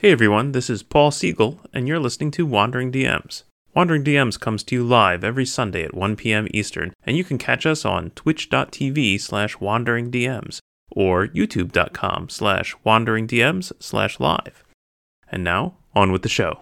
Hey everyone, this is Paul Siegel, and you're listening to Wandering DMs. Wandering DMs comes to you live every Sunday at 1 p.m. Eastern, and you can catch us on twitch.tv slash wanderingdms or youtube.com slash wanderingdms slash live. And now, on with the show.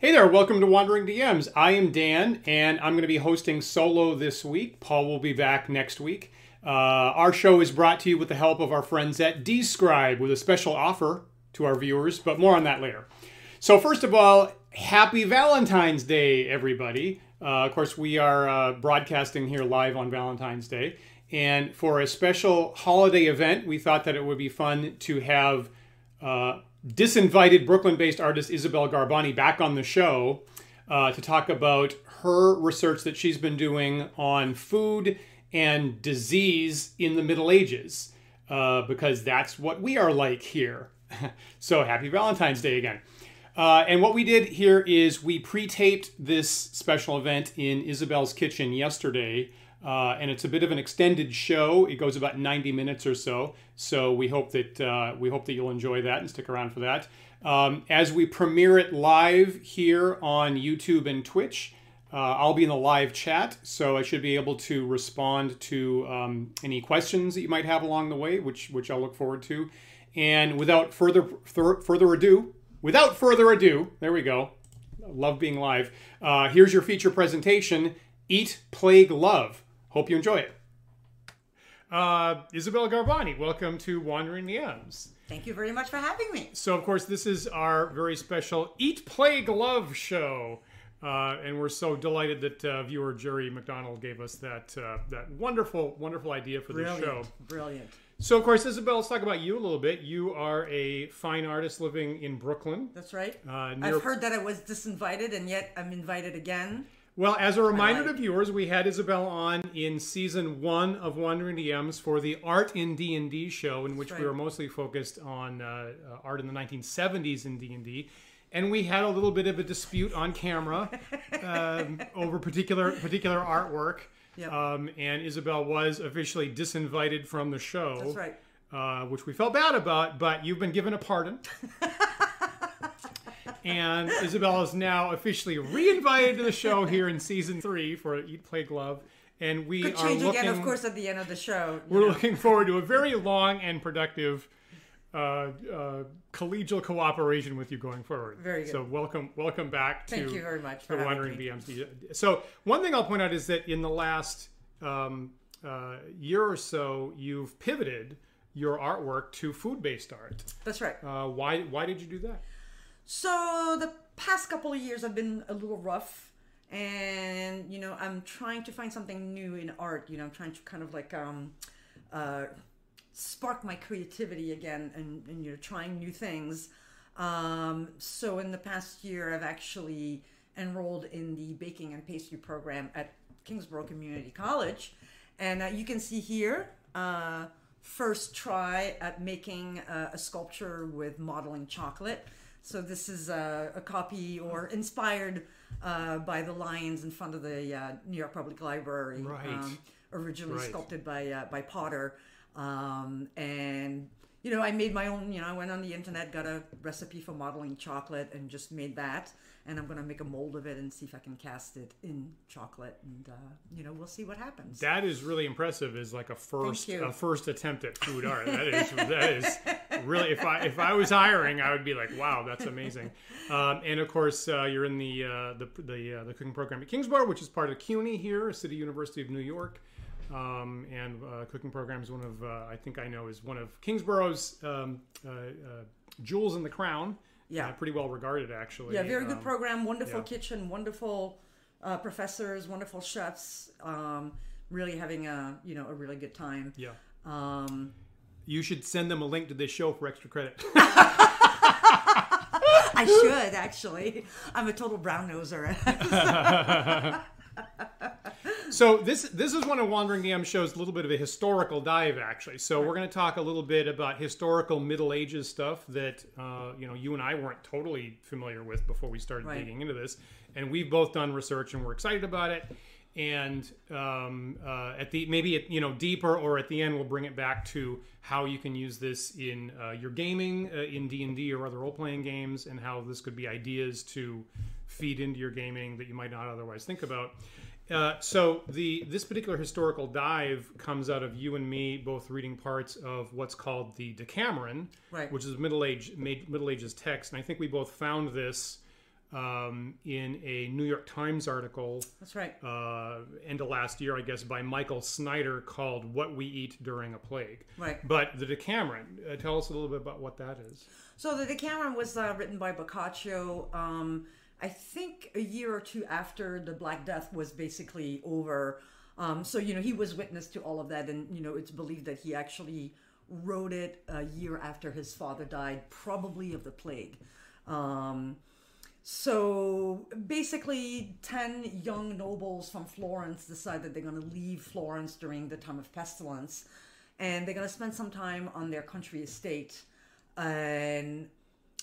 Hey there, welcome to Wandering DMs. I am Dan, and I'm going to be hosting solo this week. Paul will be back next week. Uh, our show is brought to you with the help of our friends at Descript with a special offer to our viewers, but more on that later. So, first of all, happy Valentine's Day, everybody. Uh, of course, we are uh, broadcasting here live on Valentine's Day. And for a special holiday event, we thought that it would be fun to have uh, disinvited Brooklyn based artist Isabel Garbani back on the show uh, to talk about her research that she's been doing on food and disease in the Middle Ages, uh, because that's what we are like here. so happy Valentine's Day again. Uh, and what we did here is we pre taped this special event in Isabel's kitchen yesterday. Uh, and it's a bit of an extended show. It goes about 90 minutes or so. So we hope that uh, we hope that you'll enjoy that and stick around for that. Um, as we premiere it live here on YouTube and Twitch, uh, I'll be in the live chat, so I should be able to respond to um, any questions that you might have along the way, which which I'll look forward to. And without further further ado, without further ado, there we go. Love being live. Uh, here's your feature presentation: Eat, Plague, Love. Hope you enjoy it. Uh, Isabel Garbani, welcome to Wandering DMs. Thank you very much for having me. So, of course, this is our very special Eat, Plague, Love show. Uh, and we're so delighted that uh, viewer Jerry McDonald gave us that uh, that wonderful, wonderful idea for this show. Brilliant. So, of course, Isabel, let's talk about you a little bit. You are a fine artist living in Brooklyn. That's right. Uh, I've heard that I was disinvited, and yet I'm invited again. Well, as a reminder like. to viewers, we had Isabel on in season one of Wandering DMs for the Art in D and D show, in which That's we were mostly focused on uh, uh, art in the 1970s in D and D, and we had a little bit of a dispute on camera um, over particular particular artwork. Yep. Um, and Isabel was officially disinvited from the show. That's right. Uh, which we felt bad about, but you've been given a pardon. and Isabella is now officially re-invited to the show here in season three for Eat, Plague, Love, and we Could are change looking. again, of course, at the end of the show. we're know. looking forward to a very long and productive uh, uh, collegial cooperation with you going forward. Very good. So welcome, welcome back to Thank you very much for the Wandering me. BMs. So one thing I'll point out is that in the last um, uh, year or so, you've pivoted your artwork to food-based art. That's right. Uh, why? Why did you do that? So the past couple of years have been a little rough, and you know I'm trying to find something new in art. You know I'm trying to kind of like um, uh, spark my creativity again, and, and you know trying new things. Um, so in the past year, I've actually enrolled in the baking and pastry program at Kingsborough Community College, and uh, you can see here. Uh, First try at making uh, a sculpture with modeling chocolate. So this is a, a copy or inspired uh, by the lions in front of the uh, New York Public Library, Right. originally Right. sculpted by uh, by Potter. Um, and you know, I made my own. You know, I went on the internet, got a recipe for modeling chocolate, and just made that. And I'm gonna make a mold of it and see if I can cast it in chocolate, and uh, you know, we'll see what happens. That is really impressive. Is like a first a first attempt at food art. That is that is really. If I if I was hiring, I would be like, wow, that's amazing. Um, and of course, uh, you're in the uh, the the, uh, the cooking program at Kingsborough, which is part of CUNY here, City University of New York. Um, and uh, cooking program is one of uh, I think I know is one of Kingsborough's um, uh, uh, jewels in the crown. Yeah. Uh, pretty well regarded actually. Yeah, very good Um, program. Wonderful yeah. kitchen. Wonderful uh, professors. Wonderful chefs. Um, really having a you know a really good time. Yeah. Um, You should send them a link to this show for extra credit. I should actually. I'm a total brown noser. So this this is one of Wandering DM shows a little bit of a historical dive actually. So we're going to talk a little bit about historical Middle Ages stuff that uh, you know you and I weren't totally familiar with before we started Right. digging into this, and we've both done research and we're excited about it. And um, uh, at the maybe at, you know deeper or at the end we'll bring it back to how you can use this in uh, your gaming uh, in D and D or other role playing games, and how this could be ideas to feed into your gaming that you might not otherwise think about. Uh, so the this particular historical dive comes out of you and me both reading parts of what's called the Decameron, Right. which is Middle Age Middle Ages text, and I think we both found this um, in a New York Times article That's right. uh, end of last year, I guess, by Michael Snyder called "What We Eat During a Plague." Right. But the Decameron, uh, tell us a little bit about what that is. So the Decameron was uh, written by Boccaccio. Um, I think a year or two after the Black Death was basically over. Um, so you know he was witness to all of that, and you know it's believed that he actually wrote it a year after his father died, probably of the plague. Um, so basically, 10 young nobles from Florence decide that they're going to leave Florence during the time of pestilence and they're going to spend some time on their country estate and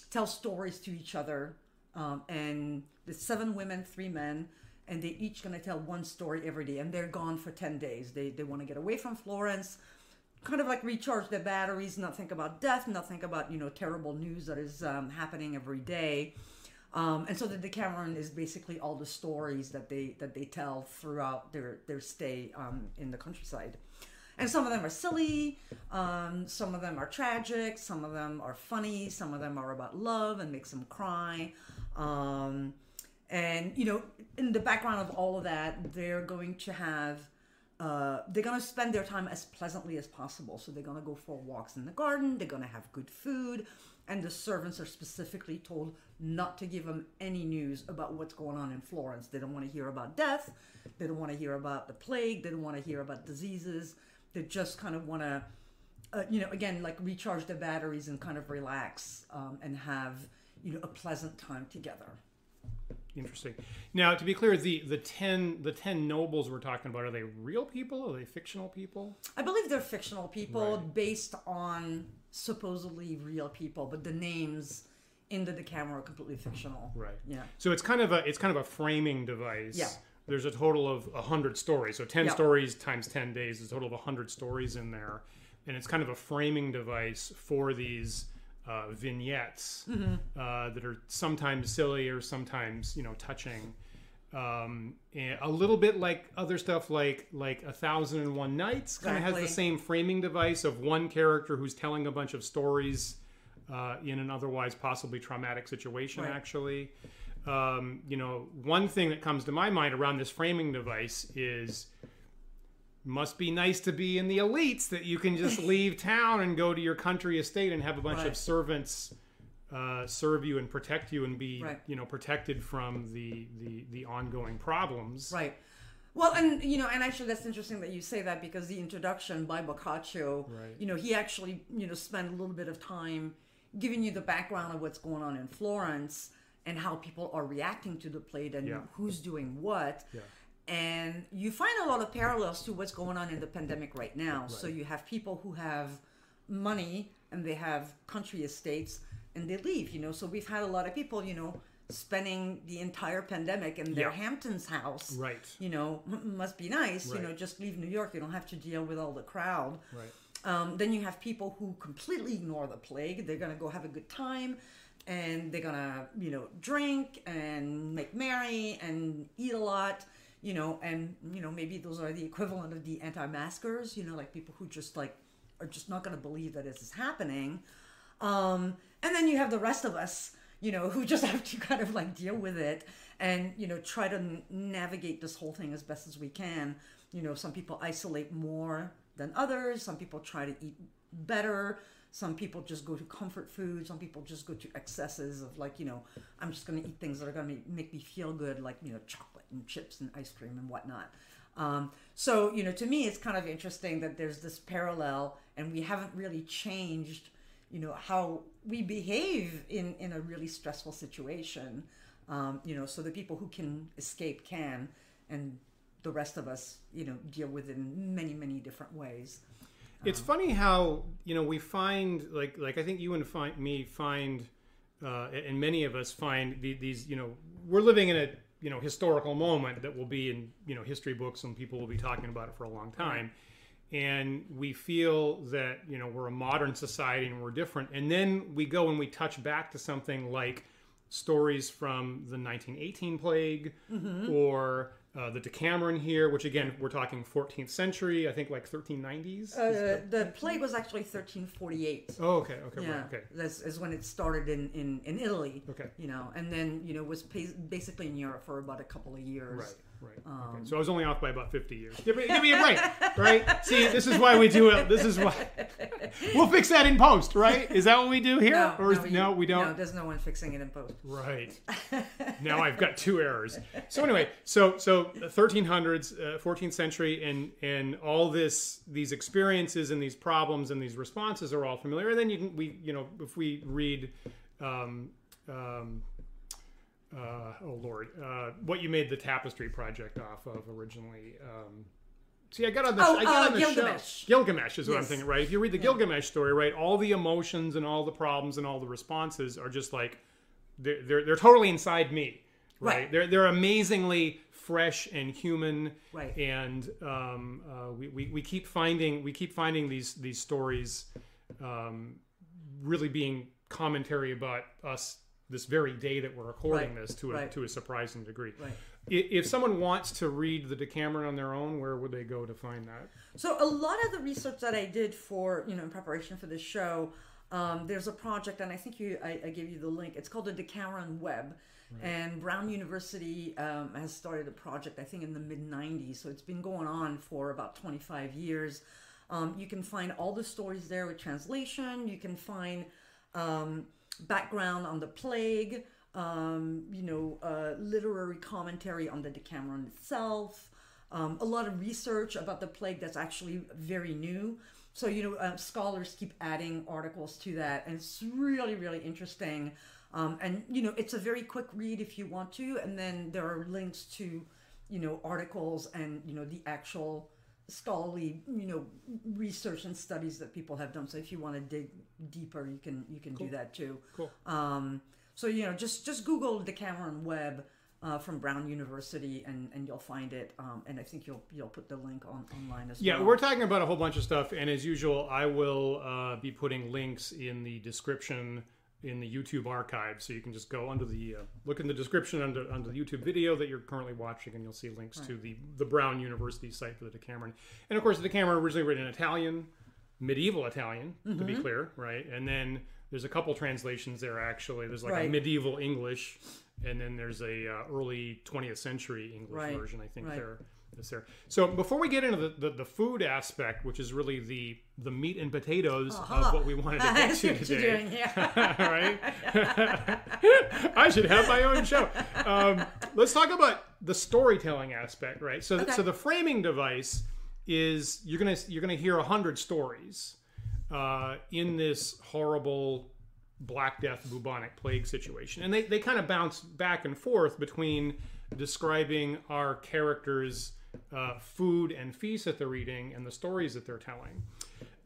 tell stories to each other. Um, and the seven women, three men, and they each going to tell one story every day. And they're gone for 10 days. They, they want to get away from Florence kind of like recharge their batteries, not think about death, not think about you know terrible news that is um, happening every day. Um, and so the Decameron is basically all the stories that they that they tell throughout their their stay um, in the countryside. And some of them are silly, um, some of them are tragic, some of them are funny, some of them are about love and makes them cry. Um, and you know, in the background of all of that, they're going to have uh, they're going to spend their time as pleasantly as possible. So they're going to go for walks in the garden. They're going to have good food. And the servants are specifically told not to give them any news about what's going on in Florence. They don't want to hear about death. They don't want to hear about the plague. They don't want to hear about diseases. They just kind of want to, uh, you know, again, like recharge their batteries and kind of relax um, and have, you know, a pleasant time together. Interesting. Now, to be clear, the the ten the ten nobles we're talking about are they real people? Are they fictional people? I believe they're fictional people Right. based on supposedly real people, but the names in the Decameron are completely fictional. Right. Yeah. So it's kind of a it's kind of a framing device. Yeah. There's a total of hundred stories. So ten Yeah. stories times ten days is a total of hundred stories in there, and it's kind of a framing device for these uh, vignettes Mm-hmm. uh, that are sometimes silly or sometimes you know touching. Um, and a little bit like other stuff like like a thousand and one nights kind of has the same framing device of one character who's telling a bunch of stories uh, in an otherwise possibly traumatic situation Right. actually um, you know one thing that comes to my mind around this framing device is must be nice to be in the elites that you can just leave town and go to your country estate and have a bunch of servants uh, serve you and protect you and be Right. you know protected from the, the the ongoing problems Right. Well, and you know, and actually, that's interesting that you say that because the introduction by Boccaccio, Right. you know, he actually, you know, spent a little bit of time giving you the background of what's going on in Florence and how people are reacting to the plague and Yeah. who's doing what. Yeah. And you find a lot of parallels to what's going on in the pandemic right now. So you have people who have money and they have country estates and they leave, you know. So we've had a lot of people, you know, spending the entire pandemic in their Yeah. Hamptons house right you know, must be nice. Right. You know, just leave New York. You don't have to deal with all the crowd. right Um, then you have people who completely ignore the plague. They're gonna go have a good time, and they're gonna, you know, drink and make merry and eat a lot. You know, and you know maybe those are the equivalent of the anti-maskers. You know, like people who just like are just not gonna believe that this is happening. Um, and then you have the rest of us, you know, who just have to kind of like deal with it and, you know, try to n- navigate this whole thing as best as we can. You know, some people isolate more than others, some people try to eat better. Some people just go to comfort food. Some people just go to excesses of like, you know, I'm just going to eat things that are going to make me feel good, like, you know, chocolate and chips and ice cream and whatnot. Um, so, you know, to me, it's kind of interesting that there's this parallel and we haven't really changed, you know, how we behave in, in a really stressful situation. Um, you know, so the people who can escape can. And the rest of us, you know, deal with it in many, many different ways. It's funny how you know we find like like I think you and find me find, uh, and many of us find the, these you know we're living in a you know historical moment that will be in you know history books and people will be talking about it for a long time, and we feel that you know we're a modern society and we're different, and then we go and we touch back to something like stories from the 1918 plague mm-hmm. or uh, the Decameron here, which again we're talking 14th century, I think like 1390s. Uh, the plague was actually 1348. Oh, okay, okay, Yeah, right, okay. that's is when it started in, in, in Italy. Okay. You know, and then you know was basically in Europe for about a couple of years. Right, right. Um, okay. So I was only off by about 50 years. Give me, give me a break, right? See, this is why we do it. This is why. We'll fix that in post, right? Is that what we do here? No, or is, no, no, we don't? No, there's no one fixing it in post. Right. now I've got two errors. So anyway, so so the 1300s, uh, 14th century, and and all this these experiences and these problems and these responses are all familiar. And then you can we you know if we read. Um, um, uh, oh Lord, uh, what you made the tapestry project off of originally. Um, see, I got on the, Oh, I got uh, on the Gilgamesh. show. Gilgamesh is what I'm thinking, right? If you read the Gilgamesh story, right, all the emotions and all the problems and all the responses are just like they're they're, they're totally inside me, right? Right. They're they're amazingly fresh and human, Right. And um, uh, we, we we keep finding we keep finding these these stories um, really being commentary about us this very day that we're recording Right, this to a, right. to a surprising degree. Right. If someone wants to read the Decameron on their own, where would they go to find that? So a lot of the research that I did for you know in preparation for this show, um, there's a project, and I think you I, I gave you the link. It's called the Decameron Web, and Brown University um, has started a project I think in the mid '90s. So it's been going on for about 25 years. Um, you can find all the stories there with translation. You can find um, background on the plague. Um, you know, uh, literary commentary on the Decameron itself um, a lot of research about the plague that's actually very new. So, you know, uh, scholars keep adding articles to that, and it's really, really interesting. Um, and, you know, it's a very quick read if you want to, and then there are links to, you know, articles and, you know, the actual scholarly, you know, research and studies that people have done. So if you want to dig deeper, you can you can do that too. Cool. Um, so you know, just just Google Decameron Web uh, from Brown University, and, and you'll find it. Um, and I think you'll you'll put the link on online as Yeah, well. Yeah, we're talking about a whole bunch of stuff, and as usual, I will uh, be putting links in the description in the YouTube archive, so you can just go under the uh, look in the description under under the YouTube video that you're currently watching, and you'll see links to the the Brown University site for the Decameron. And of course, the Decameron originally written in Italian, medieval Italian, to Mm-hmm. be clear, right? And then there's a couple translations there actually. There's like a medieval English, and then there's a uh, early 20th century English Right, version. I think right. there is there. So before we get into the, the, the food aspect, which is really the the meat and potatoes of what we wanted to get to today, yeah. right? I should have my own show. Um, let's talk about the storytelling aspect, right? So, Okay. so the framing device is you're gonna you're gonna hear a hundred stories uh, in this horrible Black Death bubonic plague situation, and they they kind of bounce back and forth between describing our characters' uh, food and feast that they're eating and the stories that they're telling.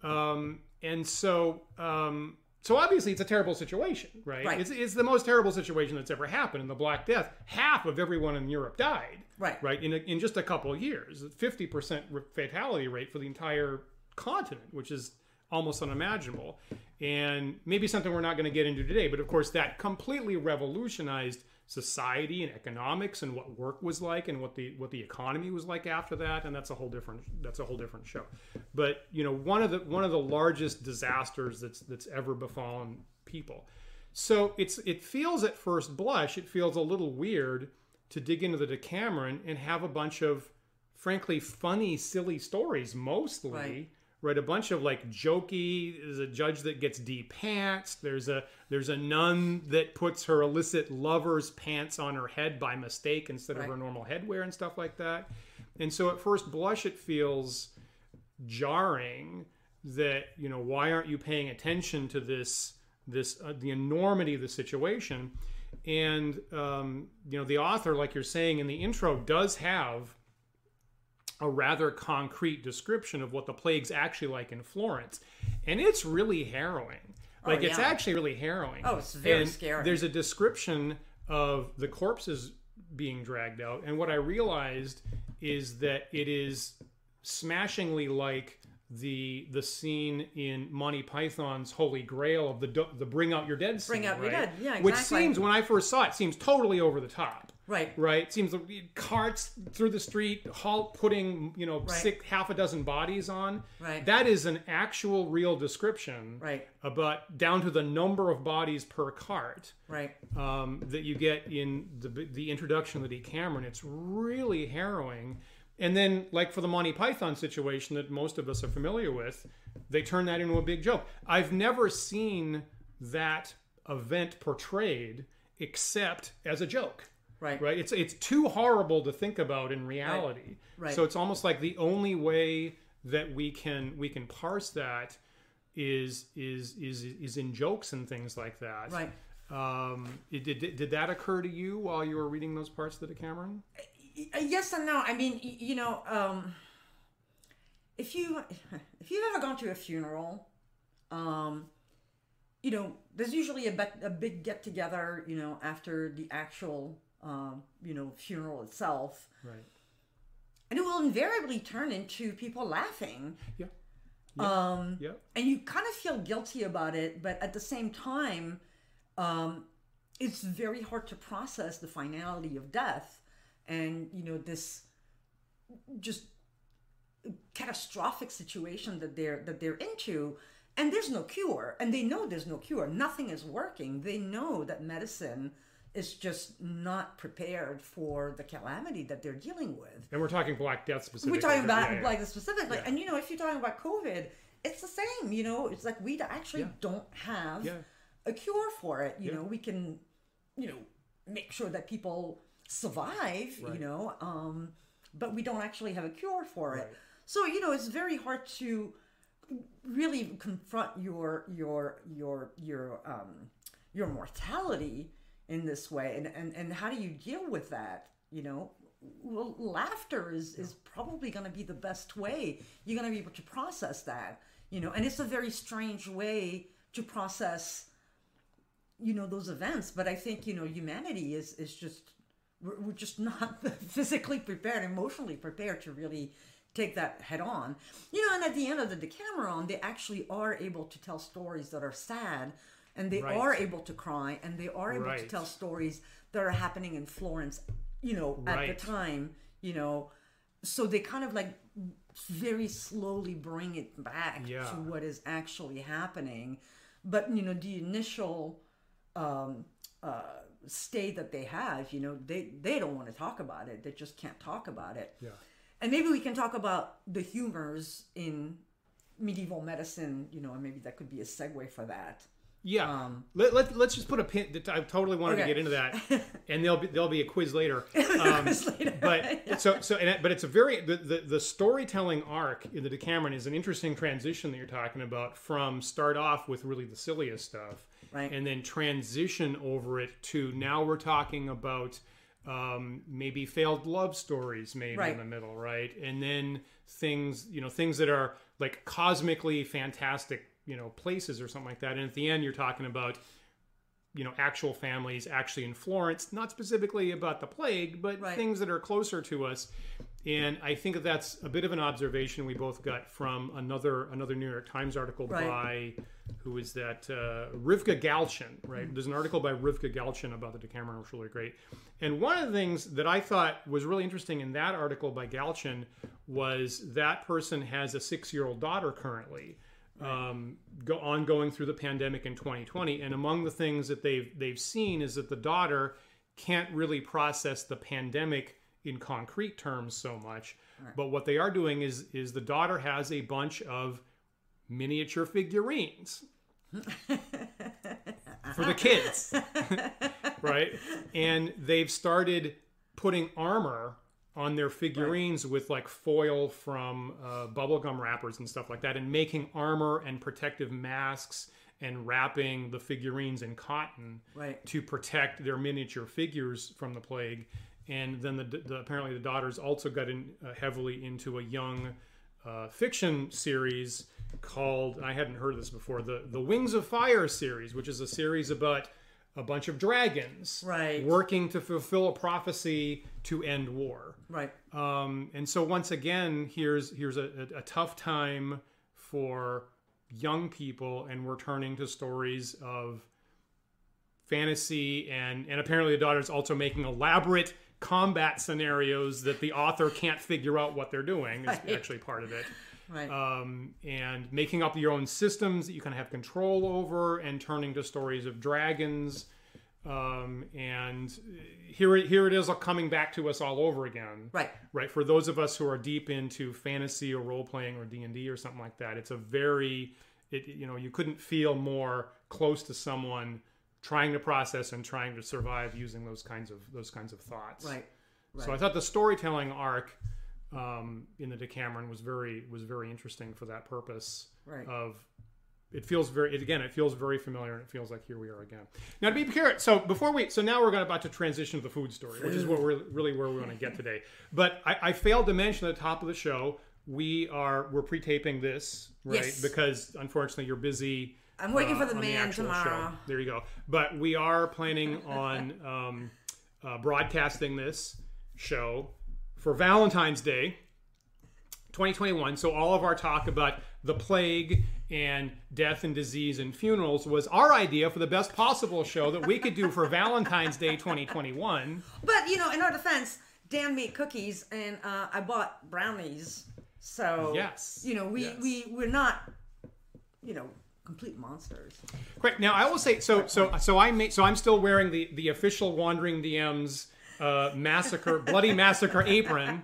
Um, and so, um, so obviously, it's a terrible situation, right? Right. It's, it's the most terrible situation that's ever happened in the Black Death. Half of everyone in Europe died, Right. Right, in, a, in just a couple of years, fifty percent fatality rate for the entire continent, which is almost unimaginable, and maybe something we're not going to get into today. But of course, that completely revolutionized society and economics and what work was like and what the what the economy was like after that and that's a whole different that's a whole different show but you know one of the one of the largest disasters that's that's ever befallen people so it's it feels at first blush it feels a little weird to dig into the Decameron and have a bunch of frankly funny silly stories mostly Right. Right? A bunch of like jokey there's a judge that gets de-pantsed. There's a there's a nun that puts her illicit lover's pants on her head by mistake instead of her normal headwear and stuff like that. And so at first blush it feels jarring that you know why aren't you paying attention to this this uh, the enormity of the situation? And um, you know the author like you're saying in the intro does have a rather concrete description of what the plague's actually like in Florence, and it's really harrowing. Oh, like it's yeah. actually really harrowing. Oh, it's very And scary. There's a description of the corpses being dragged out, and what I realized is that it is smashingly like the the scene in Monty Python's Holy Grail of the the Bring Out Your Dead scene. Bring Out Your? Dead, yeah, exactly. Which seems when I first saw it seems totally over the top. Right. Right. It seems like carts through the street, halt putting you know Right. six, half a dozen bodies on. Right. That is an actual real description. Right. But down to the number of bodies per cart Right. um, that you get in the the introduction of the Decameron. It's really harrowing. And then, like for the Monty Python situation that most of us are familiar with, they turn that into a big joke. I've never seen that event portrayed except as a joke. Right. Right. It's it's too horrible to think about in reality. Right. right. So it's almost like the only way that we can we can parse that is is is is in jokes and things like that. Right. Um, it, did, did that occur to you while you were reading those parts of the Decameron? Yes and no. I mean, you know, um, if you if you've ever gone to a funeral, um, you know, there's usually a, bet, a big get together, you know, after the actual, um, you know, funeral itself, Right. and it will invariably turn into people laughing. Yeah. Um, Yeah. and you kind of feel guilty about it, but at the same time, um, it's very hard to process the finality of death, and you know this just catastrophic situation that they're that they're into, and there's no cure, and they know there's no cure. Nothing is working. They know that medicine is just not prepared for the calamity that they're dealing with. And we're talking Black Death specifically. We're talking about Yeah, yeah. like specifically, and you know, if you're talking about COVID, it's the same. You know, it's like we actually Yeah. don't have Yeah. a cure for it. You Yeah. know, we can, you know, make sure that people survive. You know, um, but we don't actually have a cure for it. Right. So you know, it's very hard to really confront your your your your um your mortality in this way and and, and how do you deal with that? You know well laughter is is probably going to be the best way. You're going to be able to process that you know and it's a very strange way to process you know those events but i think you know humanity is is just we're, we're just not physically prepared emotionally prepared to really take that head on. You know and at the end of the decameron they actually are able to tell stories that are sad and they Right. are able to cry and they are able to tell stories that are happening in florence you know at Right. the time you know so they kind of like very slowly bring it back Yeah. to what is actually happening but you know the initial um uh state that they have you know they they don't want to talk about it they just can't talk about it Yeah. and maybe we can talk about the humors in medieval medicine you know and maybe that could be a segue for that Yeah. Um, let, let, let's just put a pin. I totally wanted to get into that, and there'll be there'll be a quiz later. Um, later. but so so and but it's a very the, the the storytelling arc in the Decameron is an interesting transition that you're talking about from start off with really the silliest stuff, Right. and then transition over it to now we're talking about um, maybe failed love stories maybe Right. in the middle, right? And then things you know things that are like cosmically fantastic you know places or something like that, and at the end you're talking about you know actual families actually in Florence, not specifically about the plague, but Right. things that are closer to us. And I think that that's a bit of an observation we both got from another another New York Times article Right. by who is that uh, Rivka Galchen, right? There's an article by Rivka Galchen about the Decameron, which was really great. And one of the things that I thought was really interesting in that article by Galchen was that person has a six year old daughter currently um, go on going through the pandemic in 2020. And among the things that they've they've seen is that the daughter can't really process the pandemic in concrete terms so much. But what they are doing is is the daughter has a bunch of miniature figurines for the kids, right? And they've started putting armor on their figurines with like foil from uh, bubblegum wrappers and stuff like that, and making armor and protective masks and wrapping the figurines in cotton Right. to protect their miniature figures from the plague. and then the, the apparently the daughters also got in uh, heavily into a young uh, fiction series called and I hadn't heard of this before the the Wings of Fire series, which is a series about a bunch of dragons Right. working to fulfill a prophecy to end war. Right. Um, and so once again, here's here's a, a, a tough time for young people, and we're turning to stories of fantasy, and and apparently the daughter's also making elaborate combat scenarios that the author can't figure out what they're doing. Is Right. actually part of it. Right. Um, and making up your own systems that you can have control over, and turning to stories of dragons. Um, and here, here it is, coming back to us all over again right. right for those of us who are deep into fantasy or role playing or d&d or something like that it's a very it, you know you couldn't feel more close to someone trying to process and trying to survive using those kinds of those kinds of thoughts Right. so i thought the storytelling arc um, in the decameron was very was very interesting for that purpose Right. of it feels very it, again it feels very familiar and it feels like here we are again. Now to be clear so before we so now we're going about to transition to the food story which is what we're really where we want to get today. But I, I failed to mention at the top of the show we are we're pre-taping this right? Yes. because unfortunately you're busy I'm waiting for uh, the man actual tomorrow. there you go. But we are planning on um, uh, broadcasting this show for valentine's day 2021. So all of our talk about the plague and death and disease and funerals was our idea for the best possible show that we could do for Valentine's Day 2021. But you know, in our defense, Dan made cookies and uh, I bought brownies. So Yes. you know, we Yes. we we're not, you know, complete monsters. Great. Now I will say so. So so I made. So I'm still wearing the the official Wandering DMs uh, massacre bloody massacre apron,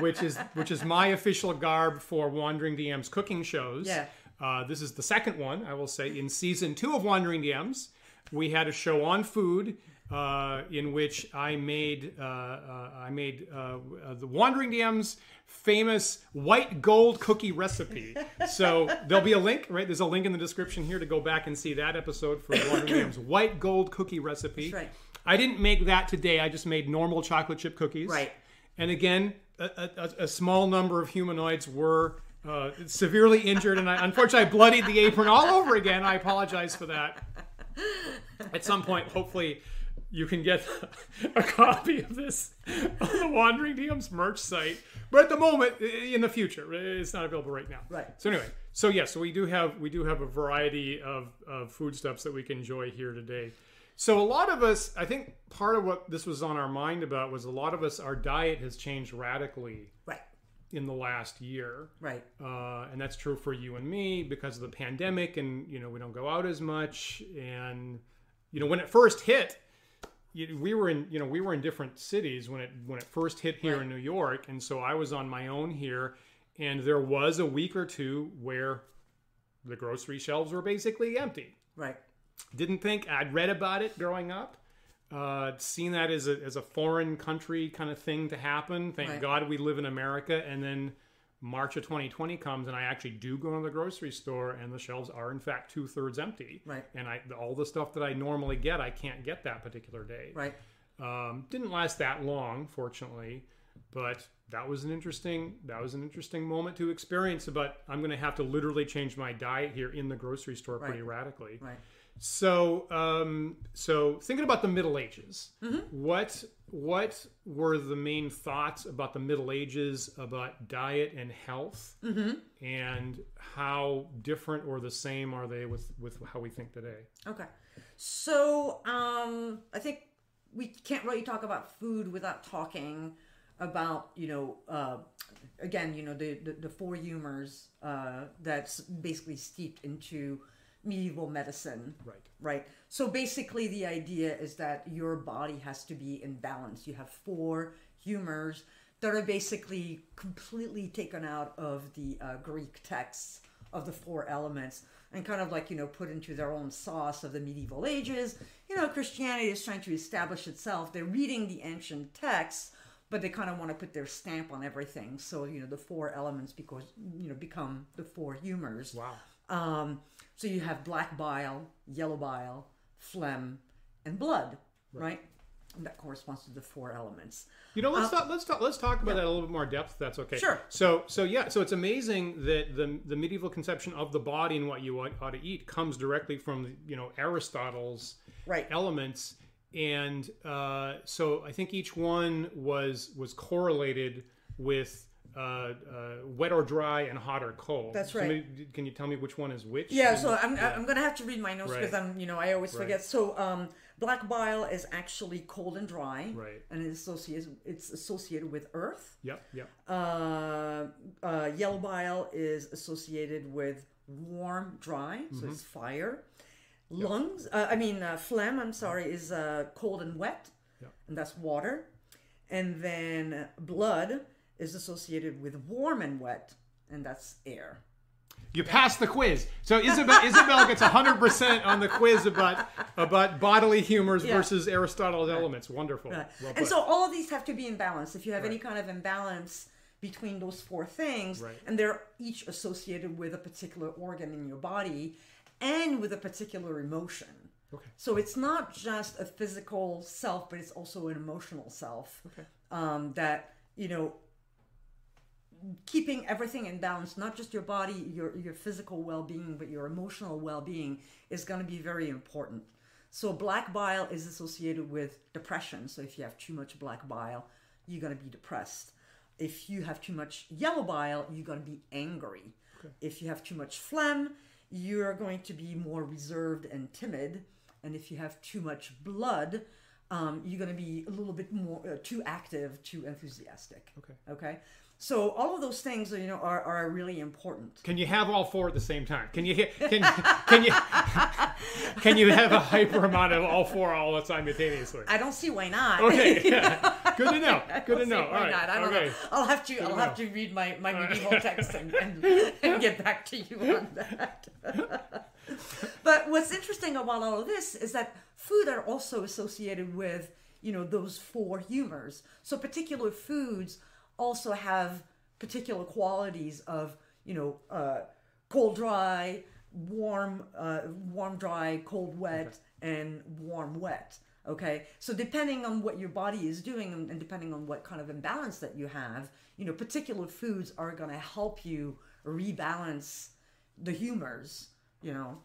which is which is my official garb for Wandering DMs cooking shows. Yeah. Uh, this is the second one, I will say, in season two of Wandering DMs. We had a show on food uh, in which I made uh, uh, I made uh, uh, the Wandering DMs famous white gold cookie recipe. So there'll be a link, right? There's a link in the description here to go back and see that episode for Wandering DMs white gold cookie recipe. That's right. I didn't make that today. I just made normal chocolate chip cookies. Right. And again, a, a, a small number of humanoids were uh, severely injured, and I, unfortunately, I bloodied the apron all over again. I apologize for that. At some point, hopefully, you can get a copy of this on the Wandering DMs merch site. But at the moment, in the future, it's not available right now. Right. So anyway, so yes, so we do have we do have a variety of, of foodstuffs that we can enjoy here today. So a lot of us, I think, part of what this was on our mind about was a lot of us, our diet has changed radically Right. in the last year. Right. Uh, and that's true for you and me because of the pandemic and you know we don't go out as much and you know when it first hit we were in you know we were in different cities when it when it first hit here in New York and so I was on my own here and there was a week or two where the grocery shelves were basically empty Right. Didn't think I'd read about it growing up. Uh, seen that as a, as a foreign country kind of thing to happen. Thank Right. God we live in America. And then March of 2020 comes, and I actually do go to the grocery store, and the shelves are in fact two thirds empty. Right. And I all the stuff that I normally get, I can't get that particular day. Right. Um, didn't last that long, fortunately, but that was an interesting that was an interesting moment to experience. But I'm going to have to literally change my diet here in the grocery store pretty radically. Right. So, um, so thinking about the Middle Ages, Mm-hmm. what what were the main thoughts about the Middle Ages about diet and health, Mm-hmm. and how different or the same are they with with how we think today? Okay. So, um, I think we can't really talk about food without talking about, you know, uh, again, you know, the, the, the four humors uh, that's basically steeped into medieval medicine. Right. Right. So basically, the idea is that your body has to be in balance. You have four humors that are basically completely taken out of the uh, Greek texts of the four elements and kind of like, you know, put into their own sauce of the medieval ages. You know, Christianity is trying to establish itself. They're reading the ancient texts, but they kind of want to put their stamp on everything. So, you know, the four elements because, you know, become the four humors. Wow. Um, so you have black bile, yellow bile, phlegm, and blood, right? and that corresponds to the four elements. You know, let's talk. Let's talk. Let's talk about that a little bit more depth. That's okay. Sure. So, so yeah. So it's amazing that the the medieval conception of the body and what you ought, ought to eat comes directly from you know Aristotle's Right. elements, and uh, so I think each one was was correlated with. Uh, uh, wet or dry and hot or cold. That's So right. can you tell me which one is which? Yeah, And- so I'm, I'm gonna have to read my notes Right. because I'm, you know, I always Right. forget. So, um, black bile is actually cold and dry, Right. And it's associated, it's associated with earth. Yep. Yep. Uh, uh, yellow bile is associated with warm, dry, so Mm-hmm. it's fire. Lungs, uh, I mean, uh, phlegm. I'm sorry, is uh, cold and wet, Yep. and that's water. And then blood is associated with warm and wet, and that's air. You passed the quiz. So Isabel, Isabel gets 100% on the quiz about about bodily humors Yeah. versus Aristotle's elements. Wonderful. Right. Well and so all of these have to be in balance. If you have any kind of imbalance between those four things, Right. and they're each associated with a particular organ in your body and with a particular emotion. Okay. So it's not just a physical self, but it's also an emotional self. Okay. Um, that you know, keeping everything in balance, not just your body, your your physical well being, but your emotional well being is going to be very important. So black bile is associated with depression. So if you have too much black bile, you're going to be depressed. If you have too much yellow bile, you're going to be angry. If you have too much phlegm, you're going to be more reserved and timid. And if you have too much blood, um, you're going to be a little bit more uh, too active, too enthusiastic. Okay. Okay. So all of those things, you know, are, are really important. Can you have all four at the same time? Can you can can you can you have a hyper amount of all four all simultaneously? I don't see why not. Okay. yeah. Good to know. Good to know. why All right. not? I don't okay. know. I'll have to. I'll to have know. to read my, my medieval text and, and, and get back to you on that. but what's interesting about all of this is that food are also associated with you know those four humors. So particular foods also have particular qualities of you know uh, cold dry, warm uh, warm dry, cold wet, and warm wet. Okay, so depending on what your body is doing and, depending on what kind of imbalance that you have, you know, particular foods are going to help you rebalance the humors. You know,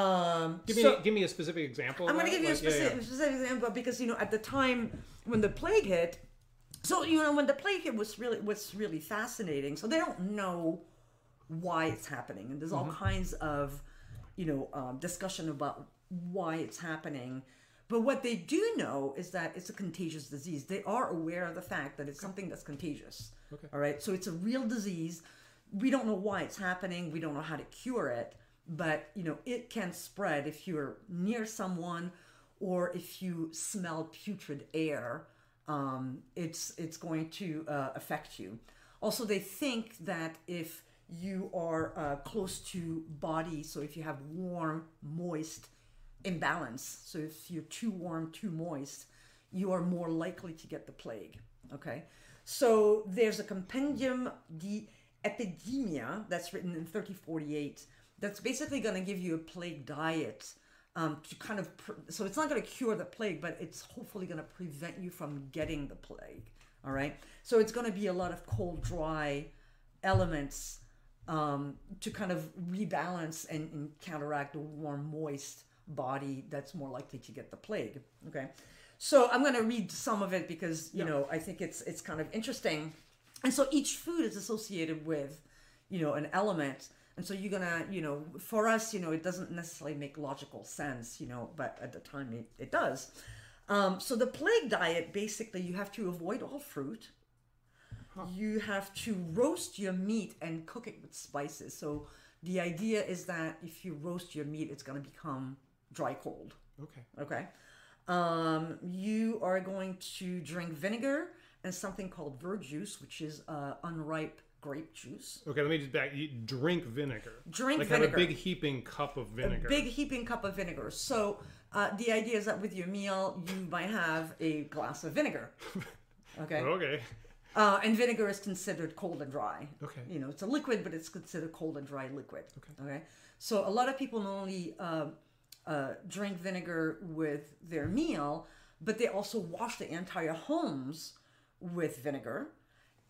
um, Give me so- give me a specific example. I'm going to give you a Like, yeah, specific, yeah. specific example because you know at the time when the plague hit, so you know when the plague hit was really what's really fascinating. So they don't know why it's happening, and there's all Mm-hmm. kinds of you know um, discussion about why it's happening. But what they do know is that it's a contagious disease. They are aware of the fact that it's something that's contagious. Okay. All right. So it's a real disease. We don't know why it's happening. We don't know how to cure it. But you know, it can spread if you're near someone or if you smell putrid air. Um, it's it's going to uh, affect you. Also, they think that if you are uh, close to body, so if you have warm, moist imbalance, so if you're too warm, too moist, you are more likely to get the plague. Okay, so there's a compendium de epidemia that's written in 3048 that's basically going to give you a plague diet um, to kind of pr- so it's not going to cure the plague but it's hopefully going to prevent you from getting the plague all right? So it's going to be a lot of cold dry elements um, to kind of rebalance and, and counteract the warm moist body that's more likely to get the plague okay? So i'm going to read some of it because you know i think it's it's kind of interesting. And so each food is associated with you know an element and so you're gonna you know for us you know it doesn't necessarily make logical sense you know but at the time it, it does. Um, so the plague diet basically you have to avoid all fruit. You have to roast your meat and cook it with spices. So the idea is that if you roast your meat it's going to become dry cold. Okay. Okay. Um, you are going to drink vinegar and something called verjuice, which is uh, unripe grape juice. Okay. Let me just back. You drink vinegar. Drink like vinegar. have a big heaping cup of vinegar. A Big heaping cup of vinegar. So uh, the idea is that with your meal, you might have a glass of vinegar. Okay. Okay. Uh, and vinegar is considered cold and dry. Okay. You know, it's a liquid, but it's considered cold and dry liquid. Okay. Okay. So a lot of people not only uh, uh, drink vinegar with their meal, but they also wash the entire homes with vinegar.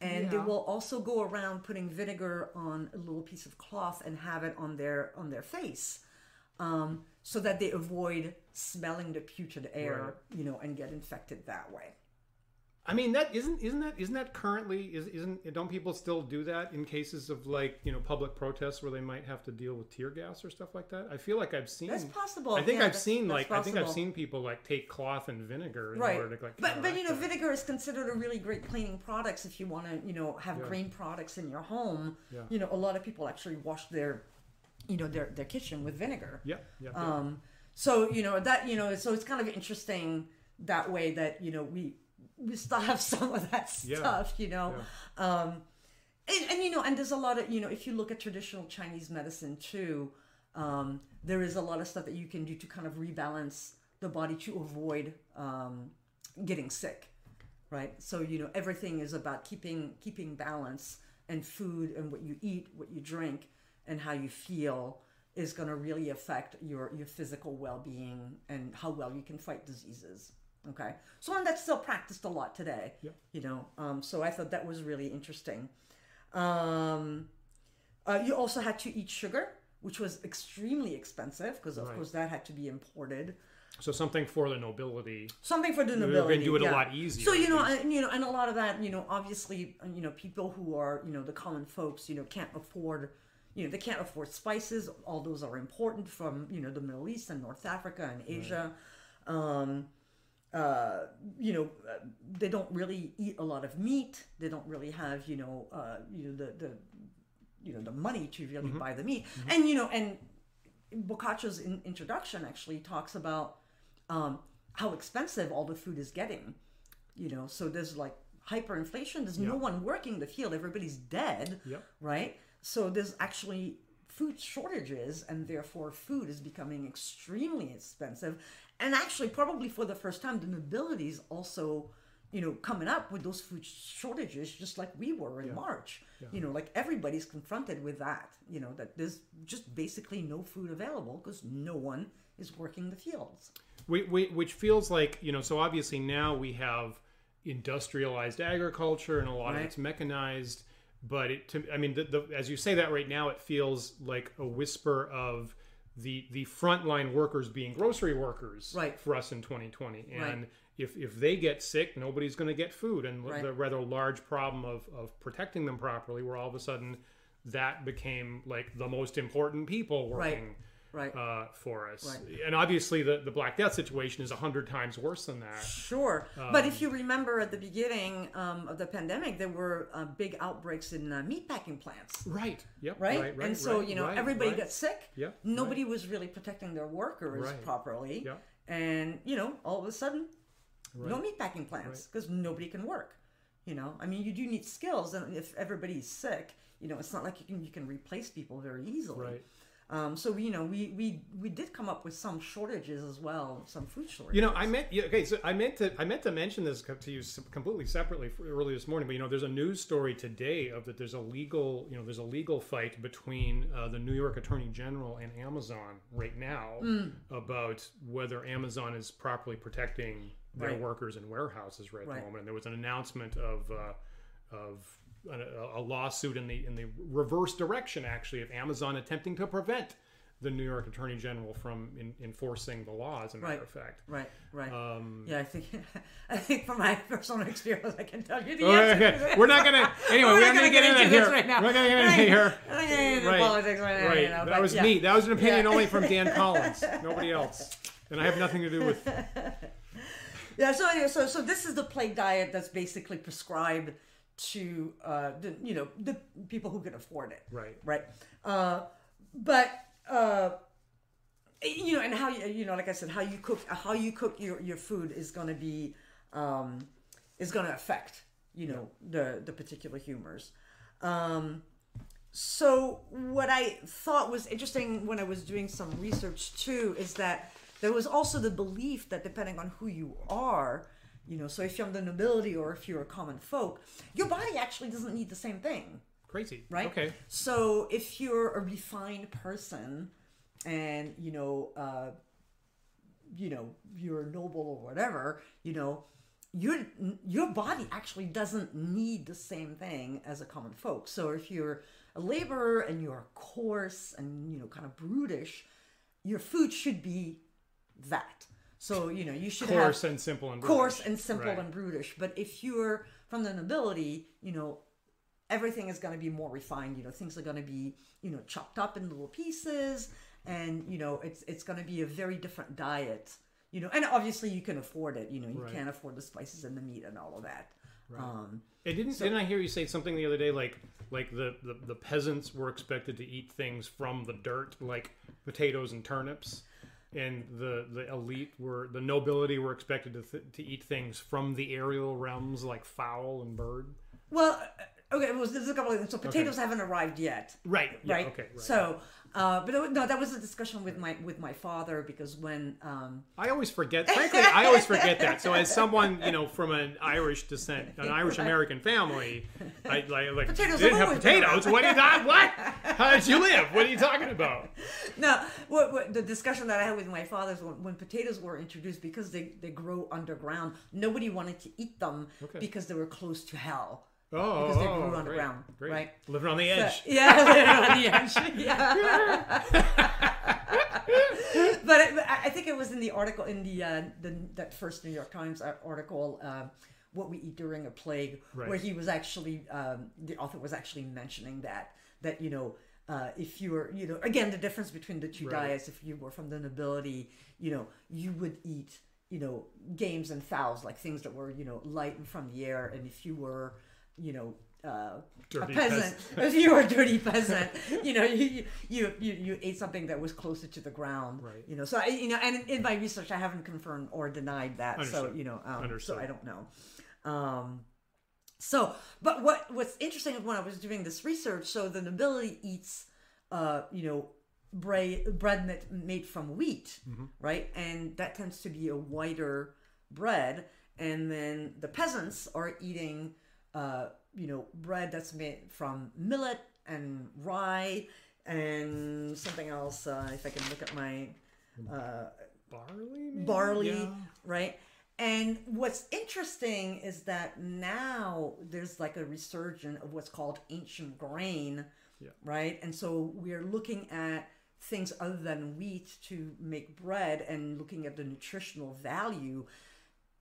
And they will also go around putting vinegar on a little piece of cloth and have it on their on their face, um, so that they avoid smelling the putrid air, you know, and get infected that way. I mean that isn't isn't that isn't that currently is isn't don't people still do that in cases of like you know public protests where they might have to deal with tear gas or stuff like that? I feel like I've seen. That's possible. I think Yeah, I've seen like I think I've seen people like take cloth and vinegar in right order to like. but but you know that. vinegar is considered a really great cleaning products if you want to you know have Yeah. green products in your home Yeah. you know a lot of people actually wash their you know their their kitchen with vinegar Yeah, yeah. yeah. um so you know that you know so it's kind of interesting that way that you know we we still have some of that Yeah. stuff you know? Um and, and you know and there's a lot of you know if you look at traditional chinese medicine too um there is a lot of stuff that you can do to kind of rebalance the body to avoid um getting sick right? So you know everything is about keeping keeping balance and food and what you eat what you drink and how you feel is going to really affect your your physical well-being and how well you can fight diseases okay so and that's still practiced a lot today Yeah. you know um, so i thought that was really interesting um, uh, you also had to eat sugar which was extremely expensive because of Right. course that had to be imported so something for the nobility. something for the nobility. can do it a lot easier, So you know, and, you know, and a lot of that, you know, obviously, you know, people who are, you know, the common folks, you know, can't afford, you know, they can't afford spices. All those are important from, you know, the Middle East and North Africa and Asia. Um, uh, you know, they don't really eat a lot of meat. They don't really have, you know, uh, you know, the the, you know, the money to really Mm-hmm. buy the meat. And you know, and Boccaccio's in, introduction actually talks about um, how expensive all the food is getting. You know, so there's like hyperinflation. There's no one working the field. Everybody's dead. Yep. Right. So there's actually food shortages, and therefore food is becoming extremely expensive. And actually, probably for the first time, the nobility is also, you know, coming up with those food shortages, just like we were in March. You know, like everybody's confronted with that. You know, that there's just basically no food available because no one is working the fields. we, we, which feels like you know so obviously now we have industrialized agriculture and a lot of it's mechanized but it to, i mean the, the, as you say that right now it feels like a whisper of the the frontline workers being grocery workers Right. for us in 2020 and Right. if if they get sick nobody's going to get food and Right. the rather large problem of of protecting them properly where all of a sudden that became like the most important people working Right. uh, for us. Right. And obviously, the, the Black Death situation is a hundred times worse than that. Sure, but if you remember at the beginning um, of the pandemic, there were uh, big outbreaks in uh, meatpacking plants, Right. Yep. right? Right. right and so right, you know right, everybody right. got sick. Yeah, Nobody was really protecting their workers Right. properly. Yeah. And you know, all of a sudden, no meatpacking plants because nobody can work. You know, I mean, you do need skills, and if everybody's sick, you know, it's not like you can you can replace people very easily. Right. Um, so you know, we we we did come up with some shortages as well, some food shortages. You know, I meant yeah, okay. So I meant to I meant to mention this to you completely separately early this morning. But you know, there's a news story today of that there's a legal you know there's a legal fight between uh, the New York Attorney General and Amazon right now Mm. about whether Amazon is properly protecting their Right. workers in warehouses right at the moment. And there was an announcement of. Uh, of a, a lawsuit in the in the reverse direction, actually, of Amazon attempting to prevent the New York Attorney General from in, enforcing the law. As a matter Right. of fact, Right, right. Um, yeah, I think I think from my personal experience, I can tell you the Okay, answer. okay. We're not gonna. Anyway, We're we're, not gonna gonna get into into this right now. We're not gonna get into here. We're not into Right. politics right now, Right. you know, that but was yeah. me. That was an opinion Yeah. only from Dan Collins. Nobody else. And I have nothing to do with. Yeah, so so so this is the plague diet that's basically prescribed to uh, the you know the people who can afford it. Right. Right. Uh, but uh, you know, and how you you know, like I said, how you cook how you cook your your food is going to be um, is going to affect you know the the particular humors. Um, so what I thought was interesting when I was doing some research too is that there was also the belief that depending on who you are, you know, so if you're the nobility or if you're a common folk, your body actually doesn't need the same thing, Crazy. right? Okay. So if you're a refined person and, you know, uh, you know you're noble or whatever you know your your body actually doesn't need the same thing as a common folk so if you're a laborer and you're coarse and you know kind of brutish your food should be that so you know you should Coarse have and simple and coarse brutish. and simple Right. and brutish but if you're from the nobility you know everything is going to be more refined you know things are going to be you know chopped up in little pieces and you know it's it's going to be a very different diet you know and obviously you can afford it you know you Right. can't afford the spices and the meat and all of that um It didn't didn't I hear you say something the other day like like the, the the peasants were expected to eat things from the dirt like potatoes and turnips and the the elite were the nobility were expected to th- to eat things from the aerial realms like fowl and bird. well okay well there's a couple of things so potatoes haven't arrived yet Right. Yeah, right okay. Right. so uh but no that was a discussion with my with my father because when um I always forget. Frankly, I always forget that. So, as someone you know from an Irish descent, an Irish American family, I like, like Potatoes didn't have have always been potatoes. What? Did I, what? How did you live? What are you talking about? No, what, what the discussion that I had with my father is when, when potatoes were introduced because they, they grow underground, nobody wanted to eat them Okay. because they were close to hell. Oh, Because they oh, grew great, underground, great. right? Living on the edge. yeah, they're on the edge. Yeah. but it, I I think it was in the article in the, uh, the that first New York Times article, uh, "What We Eat During a Plague," Right. where he was actually um, the author was actually mentioning that that you know. Uh, if you were, you know, again, the difference between the two Right. diets, if you were from the nobility, you know, you would eat, you know, games and fowls, like things that were, you know, light and from the air. And if you were, you know, uh, a peasant, if you were a dirty peasant, you know, you, you you you ate something that was closer to the ground, Right. You know, so I, you know, and in my research, I haven't confirmed or denied that, so you know, um, so I don't know. Um, so, but what what's interesting when I was doing this research, so the nobility eats, uh, you know, bread bread made from wheat, right, and that tends to be a whiter bread, and then the peasants are eating, uh, you know, bread that's made from millet and rye and something else. Uh, if I can look at my uh, Barley. maybe? barley, Yeah. right? And what's interesting is that now there's like a resurgence of what's called ancient grain, Yeah. right? And so we're looking at things other than wheat to make bread and looking at the nutritional value.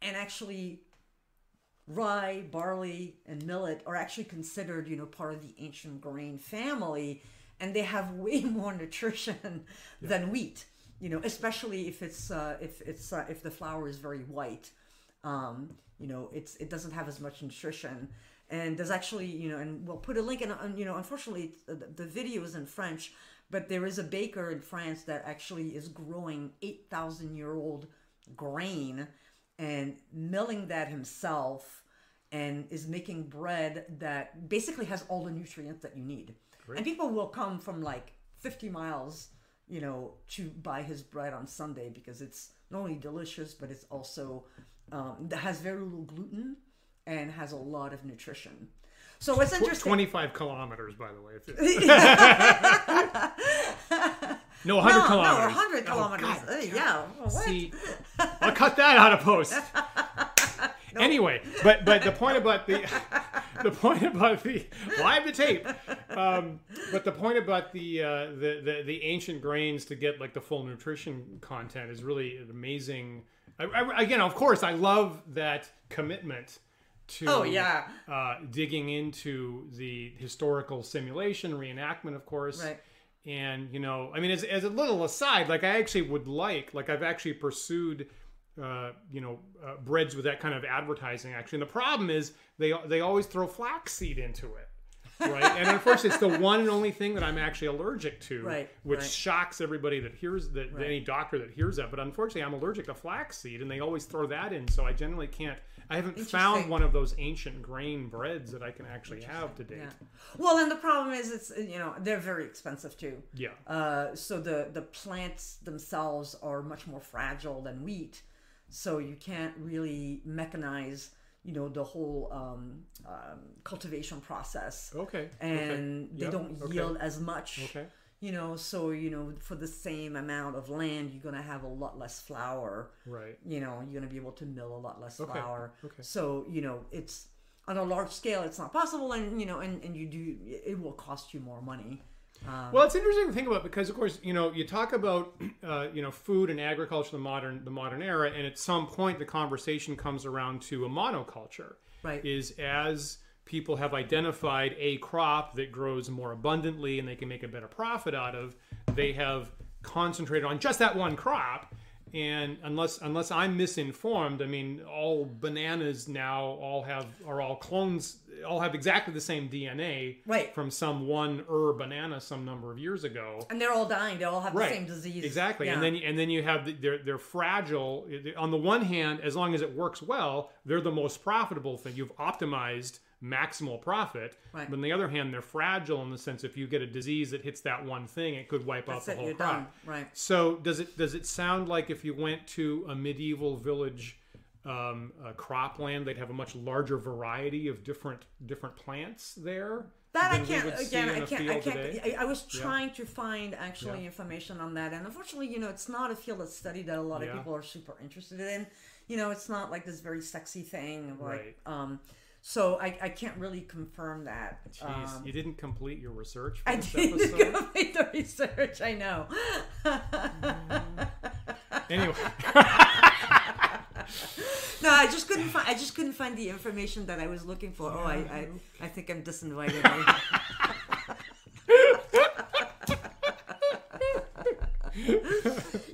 And actually, rye, barley, and millet are actually considered, you know, part of the ancient grain family, and they have way more nutrition than wheat. You know, especially if it's uh, if it's uh, if the flour is very white. Um, you know, it's it doesn't have as much nutrition. And there's actually, you know, and we'll put a link in. on- You know, unfortunately, the, the video is in French, but there is a baker in France that actually is growing eight thousand year old grain and milling that himself and is making bread that basically has all the nutrients that you need. And people will come from like 50 miles, you know, to buy his bread on Sunday because it's not only delicious, but it's also um, has very little gluten and has a lot of nutrition. So it's interesting? Twenty-five kilometers, by the way. No, hundred no, kilometers. no, 100 Oh, kilometers. God. Uh, yeah. See, I'll cut that out of post. Anyway, but but the point about the the point about the live the tape, um, but the point about the, uh, the the the ancient grains to get like the full nutrition content is really amazing. I, I, again, of course, I love that commitment to Oh, yeah. uh, digging into the historical simulation reenactment, of course. Right. And you know, I mean, as, as a little aside, like I actually would like, like I've actually pursued, uh, you know, uh, breads with that kind of advertising. Actually, and the problem is they they always throw flaxseed into it, right? and unfortunately, it's the one and only thing that I'm actually allergic to, Right, which right. shocks everybody that hears that Right. any doctor that hears that. But unfortunately, I'm allergic to flaxseed, and they always throw that in, so I generally can't. I haven't found one of those ancient grain breads that I can actually have to date. Yeah. Well, and the problem is, it's you know they're very expensive too. Yeah. Uh, so the the plants themselves are much more fragile than wheat, so you can't really mechanize you know the whole um, um, cultivation process, Okay. and okay. they Yep, don't okay. yield as much. Okay. You know, so you know, for the same amount of land, you're gonna have a lot less flour. Right. You know, you're gonna be able to mill a lot less Okay, flour. okay. So you know, it's on a large scale, it's not possible, and you know, and and you do, it will cost you more money. Well, it's interesting to think about because, of course, you know, you talk about, uh, you know, food and agriculture, the modern, the modern era, and at some point the conversation comes around to a monoculture. Right. Is as people have identified a crop that grows more abundantly and they can make a better profit out of, they have concentrated on just that one crop. And unless unless I'm misinformed, I mean, all bananas now all have are all clones, all have exactly the same DNA Right. from some one er banana some number of years ago. And they're all dying. They all have Right. the same disease. Exactly, Yeah. and then and then you have the, they're they're fragile. On the one hand, as long as it works well, they're the most profitable thing. You've optimized maximal profit. Right. But on the other hand, they're fragile in the sense if you get a disease that hits that one thing, it could wipe That's out the it, whole crop. done. Right. So does it does it sound like if you went to a medieval village um, uh, cropland, they'd have a much larger variety of different different plants there? That I can't again. in I can't. I can't. I, I was trying to find actually Yeah. information on that, and unfortunately, you know, it's not a field of study that a lot Yeah. of people are super interested in. You know, it's not like this very sexy thing. Like, Right. um, so I, I can't really confirm that. Jeez, Um, you didn't complete your research for I this didn't episode. complete the research. I know. anyway, No, I just couldn't find. I just couldn't find the information that I was looking for. Oh, I, I, I think I'm disinvited.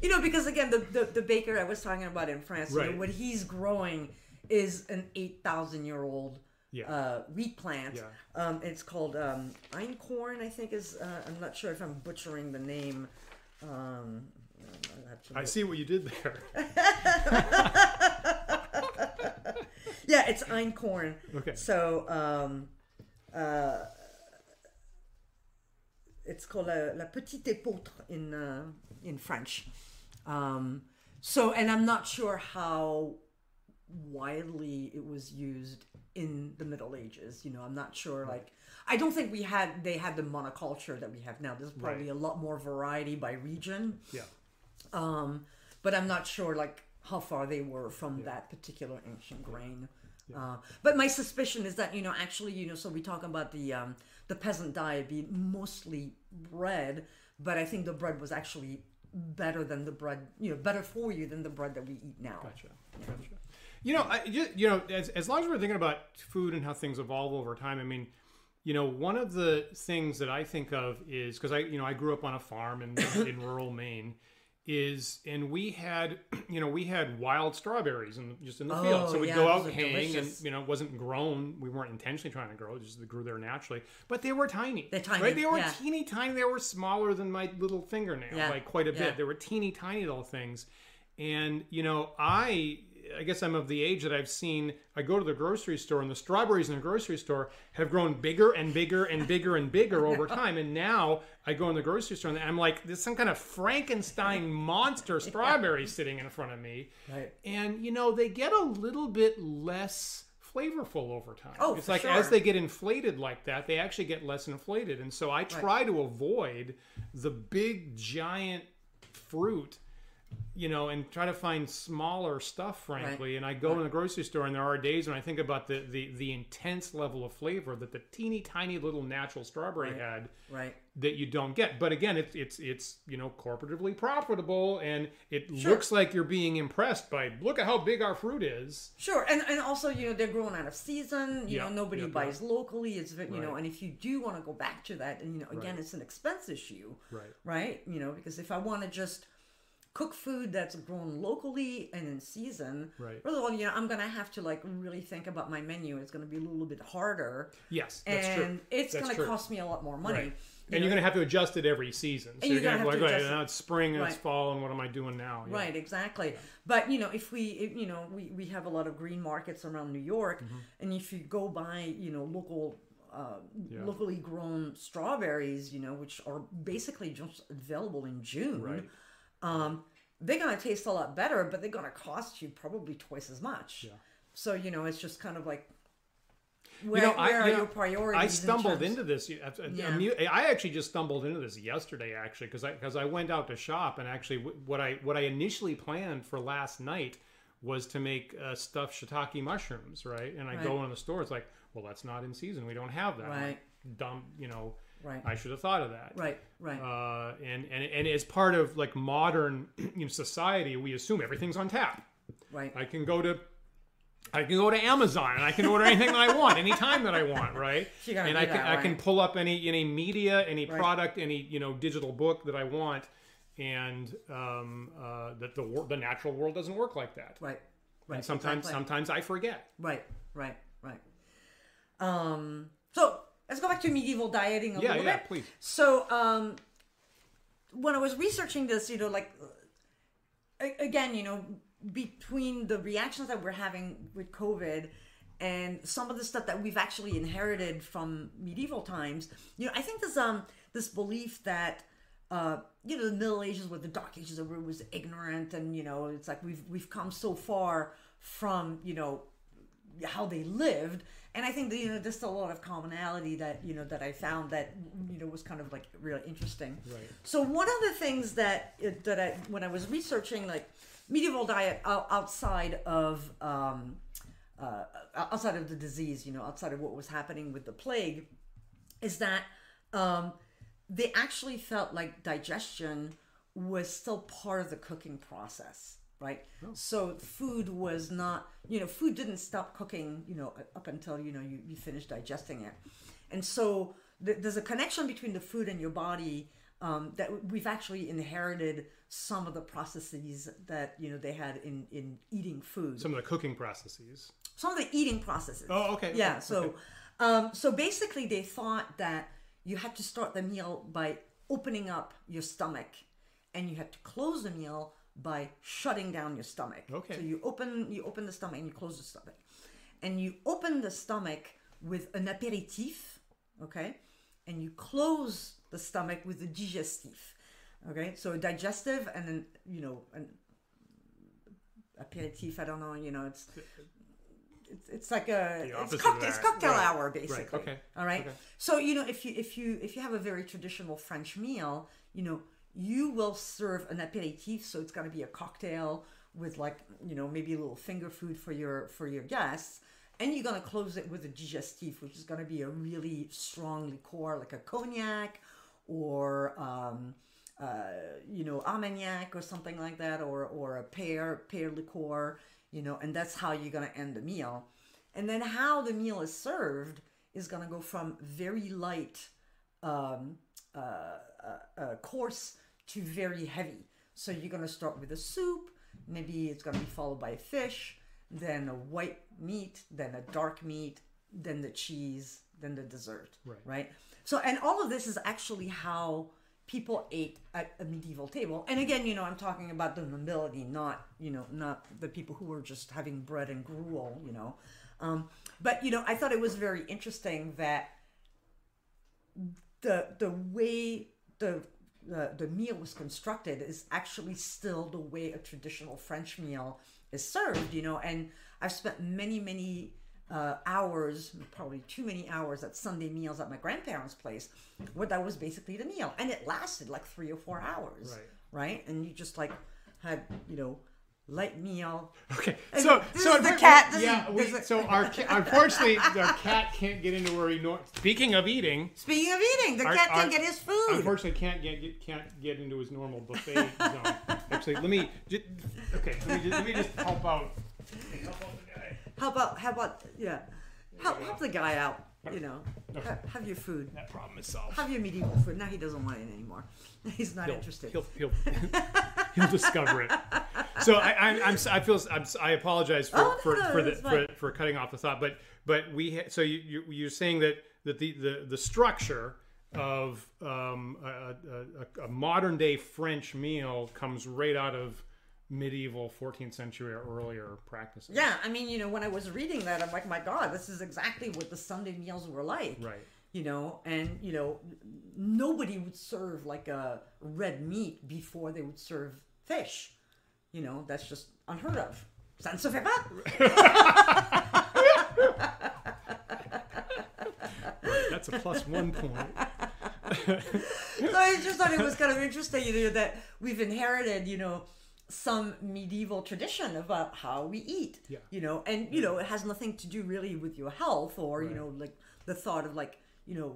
you know, because again, the, the the baker I was talking about in France, you know, what he's growing is an eight thousand year old Yeah. uh, wheat plant. Yeah. Um, it's called um, einkorn, I think is. Uh, I'm not sure if I'm butchering the name. Um, I'll have to I see what you did there. Yeah, it's einkorn. Okay. So, um, uh, it's called la, la petite épeautre in uh, in French. Um, so, and I'm not sure how widely it was used in the Middle Ages. You know, I'm not sure. Like, I don't think we had they had the monoculture that we have now. There's probably Right. a lot more variety by region. Yeah. Um, but I'm not sure like how far they were from that particular ancient grain. Uh, but my suspicion is that you know actually you know so we talk about the um, the peasant diet being mostly bread, but I think the bread was actually better than the bread you know better for you than the bread that we eat now. Gotcha. Gotcha. You know, I you know, as, as long as we're thinking about food and how things evolve over time, I mean, you know, one of the things that I think of is because I, you know, I grew up on a farm in, in rural Maine, is and we had, you know, we had wild strawberries and just in the field. Oh, So we'd yeah, go those out are haying, delicious. and you know, it wasn't grown. We weren't intentionally trying to grow; it just grew there naturally. But they were tiny. They're tiny, right? They were yeah. teeny tiny. They were smaller than my little fingernail, Yeah, like quite a yeah. bit. They were teeny tiny little things. And you know, I I guess I'm of the age that I've seen I go to the grocery store and the strawberries in the grocery store have grown bigger and bigger and bigger and bigger over time. And now I go in the grocery store and I'm like, there's some kind of Frankenstein monster strawberry sitting in front of me. Right. And you know, they get a little bit less flavorful over time. Oh, it's like sure. as they get inflated like that, they actually get less inflated. And so I try to avoid the big giant fruit you know, and try to find smaller stuff, frankly. And I go in the grocery store, and there are days when I think about the, the, the intense level of flavor that the teeny tiny little natural strawberry had Right. that you don't get. But again, it's it's it's you know corporatively profitable, and it looks like you're being impressed by look at how big our fruit is. Sure, and and also you know they're growing out of season. You know nobody buys locally. It's you know, and if you do want to go back to that, and you know again, Right. it's an expense issue, Right. right? You know, because if I want to just cook food that's grown locally and in season, Right. first of all, you know, I'm gonna have to like really think about my menu. It's gonna be a little bit harder, Yes, that's and true. it's That's gonna true. cost me a lot more money. Right. You and know, you're going to have to adjust it every season. So And you're you're going gonna have like, to adjust now it's spring and it's fall, and what am I doing now? Yeah. Right, exactly. But you know, if we, if, you know, we, we have a lot of green markets around New York, Mm-hmm. and if you go buy, you know, local, uh, Yeah. locally grown strawberries, you know, which are basically just available in June, Right. Um, they're gonna taste a lot better, but they're gonna cost you probably twice as much. Yeah. So you know, it's just kind of like Where, you know, I, are you know, your priorities? I stumbled terms- into this. Yeah. I actually just stumbled into this yesterday, actually, because I because I went out to shop and actually what I what I initially planned for last night was to make uh, stuffed shiitake mushrooms, right? And I go in the store, it's like, well, that's not in season. We don't have that. Right. like, Dumb, you know. Right. I should have thought of that. Right, right. Uh, and and and as part of like modern you know, society, we assume everything's on tap. right. I can go to I can go to Amazon and I can order anything that I want anytime that I want, right? And I can that, I can pull up any any media, any Right. product, any you know digital book that I want, and um, uh, that the wor- the natural world doesn't work like that. right. Right. And sometimes exactly. sometimes I forget. Right, right, right. Um, so let's go back to medieval dieting a Yeah, little yeah, bit. please. So, um, when I was researching this, you know, like again, you know, between the reactions that we're having with COVID and some of the stuff that we've actually inherited from medieval times, you know, I think there's um this belief that uh, you know the Middle Ages were the Dark Ages, everyone was ignorant, and you know, it's like we've we've come so far from you know how they lived and i think that you know there's still a lot of commonality that you know that i found that you know was kind of like really interesting Right. so one of the things that that i when i was researching like medieval diet outside of um uh, outside of the disease you know outside of what was happening with the plague is that um, they actually felt like digestion was still part of the cooking process right so food was not you know food didn't stop cooking you know up until you know you, you finished digesting it and so th- there's a connection between the food and your body um, that we've actually inherited some of the processes that you know they had in in eating food Some of the cooking processes. some of the eating processes. Oh, okay, Yeah. okay, So, um, so basically, they thought that you had to start the meal by opening up your stomach, and you had to close the meal by shutting down your stomach. Okay. So you open you open the stomach and you close the stomach, and you open the stomach with an apéritif, okay, and you close the stomach with a digestif. Okay, so a digestive and then you know an aperitif. I don't know. You know, it's it's, it's like a it's, opposite cock- it's cocktail Right. hour Right. basically. Okay. All right. Okay. So you know, if you if you if you have a very traditional French meal, you know, you will serve an aperitif. So it's going to be a cocktail with like you know maybe a little finger food for your for your guests. And you're gonna close it with a digestif, which is gonna be a really strong liqueur, like a cognac, or um, uh, you know, Armagnac or something like that, or or a pear pear liqueur, you know, and that's how you're gonna end the meal. And then how the meal is served is gonna go from very light, um, uh, uh, uh, to very heavy. So you're gonna start with a soup, maybe it's gonna be followed by a fish, then a white meat, then a dark meat, then the cheese, then the dessert. Right. Right. So, and all of this is actually how people ate at a medieval table. And again, you know, I'm talking about the nobility, not you know, not the people who were just having bread and gruel. You know, um, but you know, I thought it was very interesting that the the way the the, the meal was constructed is actually still the way a traditional French meal is served, you know. And I've spent many, many uh, hours, probably too many hours at Sunday meals at my grandparents' place, where that was basically the meal, and it lasted like three or four hours, Right. Right, and you just like had, you know, light meal. Okay, so this so is the cat- this is- yeah, we, this so our unfortunately our cat can't get into where he. Nor- Speaking of eating, Speaking of eating, the Our- cat our- can get his food. unfortunately can't get, get can't get into his normal buffet zone. Actually, let me. Just, okay, let me just, let me just help out. Help out the guy. How about how about yeah, help help the guy out. You know, Ha- have your food. That problem is solved. Have your medieval food. Now he doesn't want it anymore. He's not he'll, interested. He'll, he'll, he'll discover it. So I, I'm, I'm, I feel, I'm, I apologize for, Oh, no, for, no, for, the, for, for cutting off the thought, but, but we, ha- so you, you, you're saying that, that the, the, the structure of um, a, a, a modern day French meal comes right out of medieval 14th century or earlier practices. Yeah, I mean, you know, when I was reading that, I'm like, my God, this is exactly what the Sunday meals were like. Right. You know, and you know, nobody would serve like a red meat before they would serve fish. You know, that's just unheard of. Ça ne se fait pas. That's a plus one point. so I just thought it was kind of interesting, you know, that we've inherited, you know, some medieval tradition about how we eat. Yeah. You know, and you know, it has nothing to do really with your health or you know, like the thought of like you know,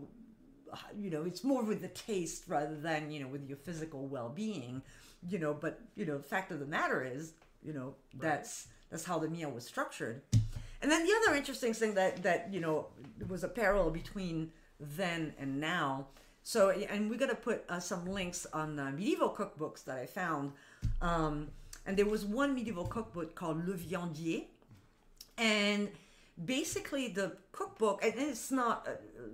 you know, it's more with the taste rather than you know with your physical well-being. You know, but you know, the fact of the matter is, you know, that's that's how the meal was structured. And then the other interesting thing that that you know was a parallel between then and now. So, and we're gonna put uh, some links on the medieval cookbooks that I found. Um, and there was one medieval cookbook called Le Viandier, and basically the cookbook and it's not uh,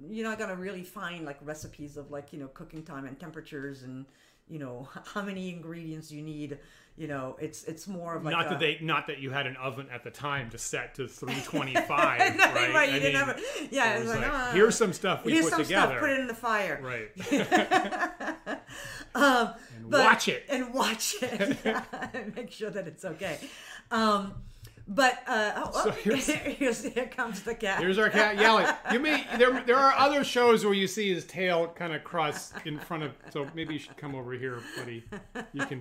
you're not gonna really find like recipes of like you know cooking time and temperatures and you know how many ingredients you need you know it's it's more of like not a, that they, not that you had an oven at the time to set to 325, right? No, right, I you didn't mean, have it. Yeah, it was like, like, ah, here's some stuff we here's put some together. stuff, put it in the fire. Right. and Um, But- watch it. and watch it and make sure that it's okay. Um, but uh, oh, oh, So here's- here's, here comes the cat. Here's our cat yelling. You may there there are other shows where you see his tail kind of cross in front of. So maybe you should come over here, buddy. You can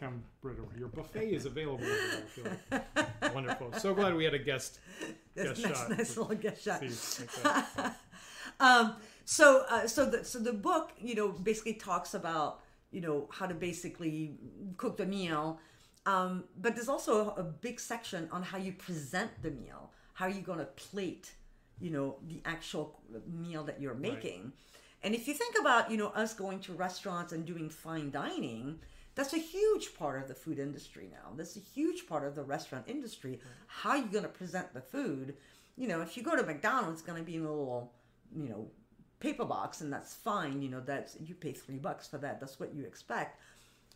come right over. Your buffet is available. Over there, I feel like. Wonderful. So glad we had a guest. That's guest nice, shot. nice little guest shot. Like. Um, so uh, so the so the book you know basically talks about you know how to basically cook the meal um, but there's also a, big section on how you present the meal. How you're going to plate you know the actual meal that you're making? And if you think about you know us going to restaurants and doing fine dining that's a huge part of the food industry now. That's a huge part of the restaurant industry. How are you going to present the food? You know if you go to mcdonald's it's going to be in a little you know paper box and that's fine. You know that's you pay three bucks for that. That's what you expect.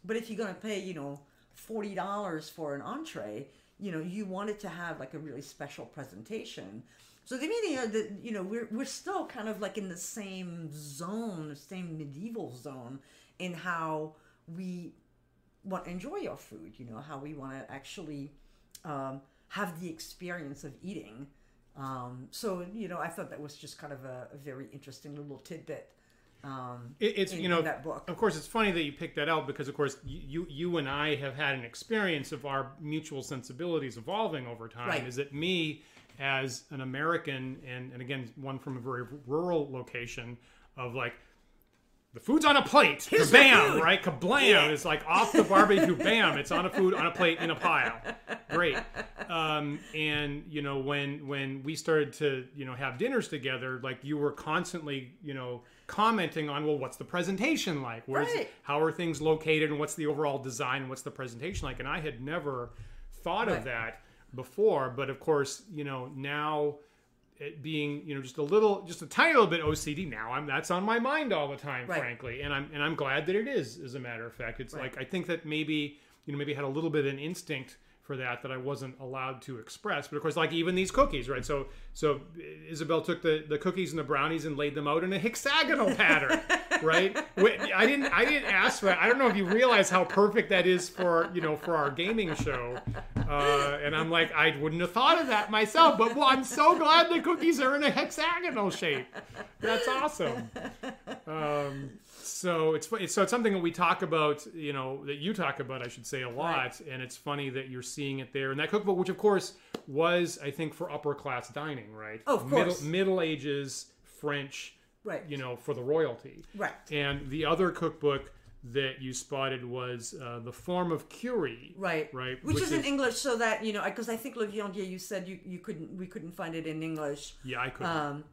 But if you're going to pay you know $40 for an entree you know you want it to have like a really special presentation so the media that you know we're, we're still kind of like in the same zone the same medieval zone in how we want to enjoy our food you know how we want to actually um, have the experience of eating um, so you know, I thought that was just kind of a, a very interesting little tidbit. Um, It, it's in- you know that book. Of course, it's funny that you picked that out because, of course, you you and I have had an experience of our mutual sensibilities evolving over time. Right. Is that me as an American and and again one from a very rural location of like. The food's on a plate. Here's bam, right? Kablam! Yeah. It's like off the barbecue. bam! It's on a food on a plate in a pile. Great. Um, and you know when when we started to you know have dinners together, like you were constantly you know commenting on well, what's the presentation like? Where's Right. how are things located and what's the overall design and what's the presentation like? And I had never thought of that before, but of course you know now it being you know just a little just a tiny little bit OCD now I'm that's on my mind all the time Right. frankly and I'm and I'm glad that it is as a matter of fact it's Right. like I think that maybe you know maybe had a little bit of an instinct for that that I wasn't allowed to express. But of course like even these cookies right? So so Isabel took the the cookies and the brownies and laid them out in a hexagonal pattern right? I didn't I didn't ask for that. I don't know if you realize how perfect that is for you know for our gaming show. Uh, and I'm like I wouldn't have thought of that myself but well I'm so glad the cookies are in a hexagonal shape. That's awesome. Um, so it's, so it's something that we talk about, you know, that you talk about, I should say, a lot, and it's funny that you're seeing it there in that cookbook, which of course was, I think, for upper class dining, right? Oh, of middle, course. Middle Ages French, Right. You know, for the royalty, Right. And the other cookbook that you spotted was uh, the Forme of Cury, Right. Right, Which, which is in English, so that you know, because I think Le Viandier, you said you, you couldn't, we couldn't find it in English. Yeah, I could. Um,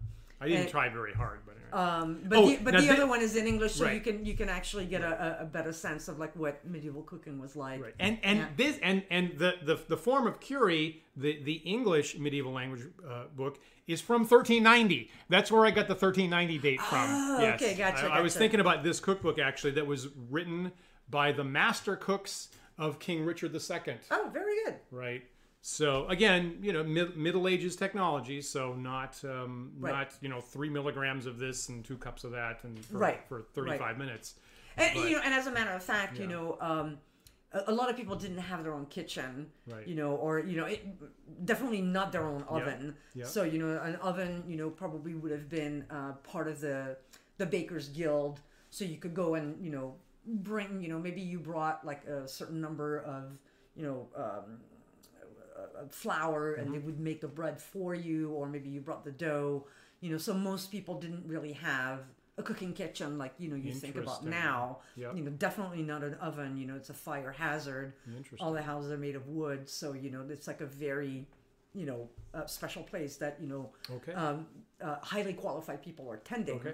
I didn't and- try very hard, but anyway. um, but Oh, the, but the other one is in English, so you can you can actually get a, a- a better sense of like what medieval cooking was like. Right. And and Yeah. this and and the, the the forme of Cury, the the English medieval language uh, book is from 1390. That's where I got the 1390 date from. Oh, yes. okay, gotcha, I, I was thinking about this cookbook actually that was written by the master cooks of King Richard II. Oh, very good. Right. So again, you know, mid, Middle Ages technology, so not um, Right. not you know three milligrams of this and two cups of that, and for, Right, for 35 minutes. And But- you know, and as a matter of fact, you know, um, a, a lot of people didn't have their own kitchen, Right. you know, or you know, it, definitely not their own oven. yeah. So you know, an oven, you know, probably would have been uh, part of the the bakers guild. So you could go and you know bring, you know, maybe you brought like a certain number of you know um, uh, flour and they would make the bread for you or maybe you brought the dough you know so most people didn't really have a cooking kitchen like you know you think about now Yep. you know definitely not an oven you know it's a fire hazard Interesting. all the houses are made of wood so you know it's like a very you know uh, special place that you know Okay. um, uh, highly qualified people are tending Okay.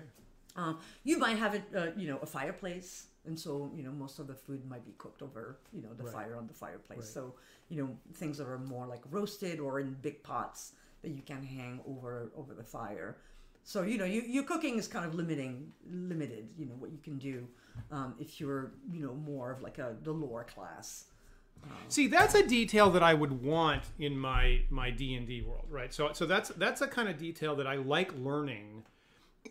um, you might have it, uh, you know, a fireplace, and so you know most of the food might be cooked over, you know, the Right. fire on the fireplace. Right. So you know things that are more like roasted or in big pots that you can hang over over the fire. So you know, you, your cooking is kind of limiting, limited. You know what you can do um, if you're, you know, more of like a the lower class. See, that's a detail that I would want in my my D and D world, right? So, so that's that's a kind of detail that I like learning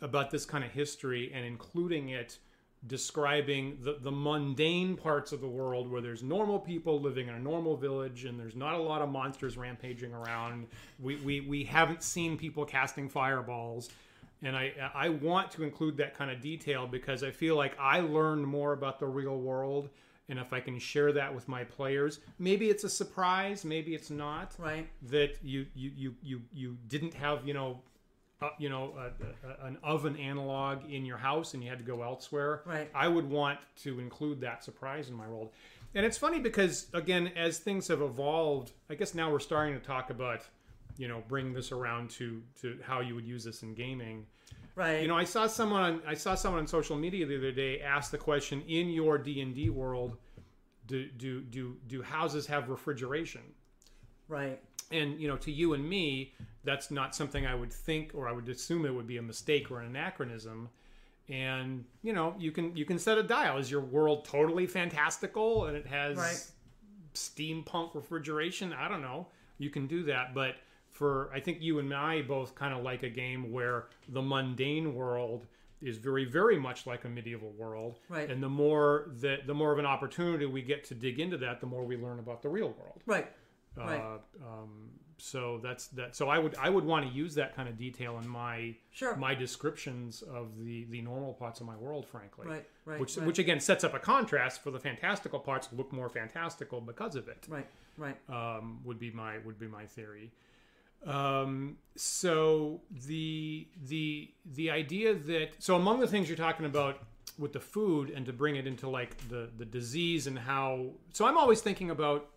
about this kind of history and including it describing the, the mundane parts of the world where there's normal people living in a normal village and there's not a lot of monsters rampaging around. We, we, we haven't seen people casting fireballs. And I, I want to include that kind of detail because I feel like I learned more about the real world. And if I can share that with my players, maybe it's a surprise, maybe it's not Right. that you you you you, you didn't have you know uh, you know a, a, an oven analog in your house and you had to go elsewhere Right. i would want to include that surprise in my world and it's funny because again as things have evolved i guess now we're starting to talk about you know bring this around to to how you would use this in gaming Right. you know i saw someone on i saw someone on social media the other day ask the question in your d&d world do do do do houses have refrigeration right. And you know to you and me that's not something i would think or i would assume it would be a mistake or an anachronism. And you know you can you can set a dial. Is your world totally fantastical and it has Right. steampunk refrigeration? I don't know. You can do that. But for i think you and i both kind of like a game where the mundane world is very very much like a medieval world. Right. and the more that the more of an opportunity we get to dig into that the more we learn about the real world. Right. Right. uh, um, so that's that. So I would I would want to use that kind of detail in my Sure. my descriptions of the the normal parts of my world, frankly. Right, right, Which right. which again sets up a contrast for the fantastical parts look more fantastical because of it. right. Right. Um, would be my would be my theory. Um, so the the the idea that so among the things you're talking about with the food and to bring it into like the the disease and how so I'm always thinking about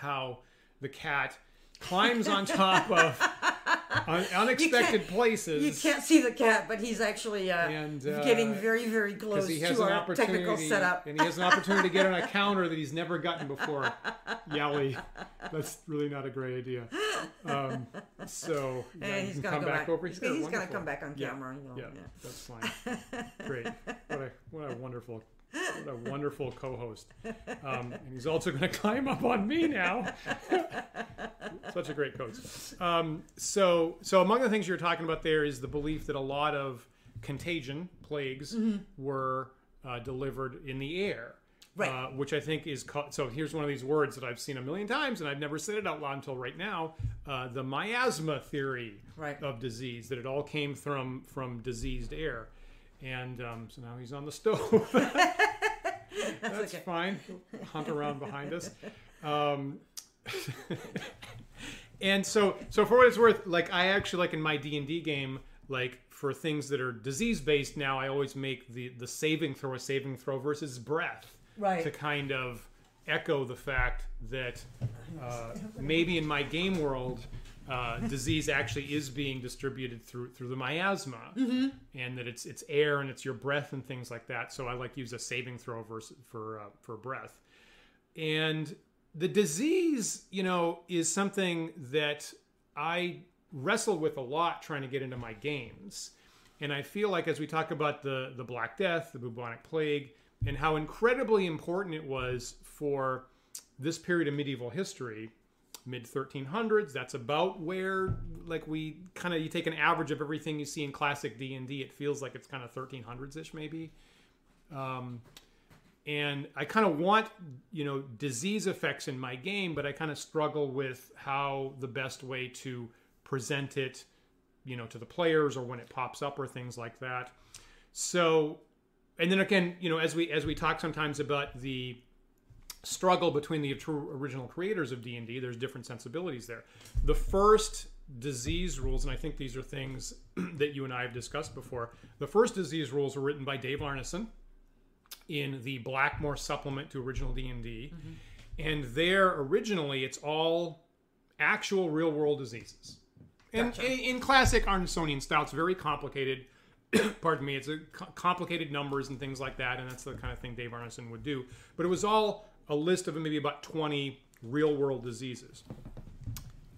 how the cat climbs on top of un- unexpected places. You can't see the cat, but he's actually uh, And, uh, getting very, very close to our technical setup. and he has an opportunity to get on a counter that he's never gotten before. Yowie, that's really not a great idea. Um, so yeah, he's gonna come go back, back. over here. he's gonna come back on Yeah, camera, you know, yeah, yeah. that's fine. Great. What a what a wonderful. What a wonderful co-host, um, and he's also going to climb up on me now. Such a great coach. Um, so, so among the things you're talking about there is the belief that a lot of contagion plagues were uh, delivered in the air. Right. Uh, which I think is called. So here's one of these words that I've seen a million times, and I've never said it out loud until right now. Uh, the miasma theory Right. of disease that it all came from from diseased air, and um, so now he's on the stove. That's okay. fine. Hunt around behind us. Um, and so, so for what it's worth, like I actually like in my D and D game, like for things that are disease based now, I always make the the saving throw a saving throw versus breath, Right. To kind of echo the fact that uh, maybe in my game world. Uh, disease actually is being distributed through through the miasma, and that it's it's air and it's your breath and things like that. So I like use a saving throw versus, for uh, for breath. And the disease you know is something that i wrestled with a lot trying to get into my games. And i feel like as we talk about the the black death the bubonic plague and how incredibly important it was for this period of medieval history mid 1300s that's about where like we kind of you take an average of everything you see in classic d&d it feels like it's kind of 1300s ish maybe um, and I kind of want you know disease effects in my game, but I kind of struggle with how the best way to present it, you know, to the players or when it pops up or things like that. So, and then again, you know, as we as we talk sometimes about the struggle between the true original creators of D&D, there's different sensibilities there. The first disease rules, and I think these are things that you and I have discussed before. The first disease rules were written by Dave Arneson in the Blackmoor supplement to original D&D. Mm-hmm. And there originally it's all actual real world diseases. And Gotcha. in, in classic Arnesonian style, it's very complicated. Pardon me, it's a co- complicated numbers and things like that, and that's the kind of thing Dave Arneson would do. But it was all a list of maybe about 20 real world diseases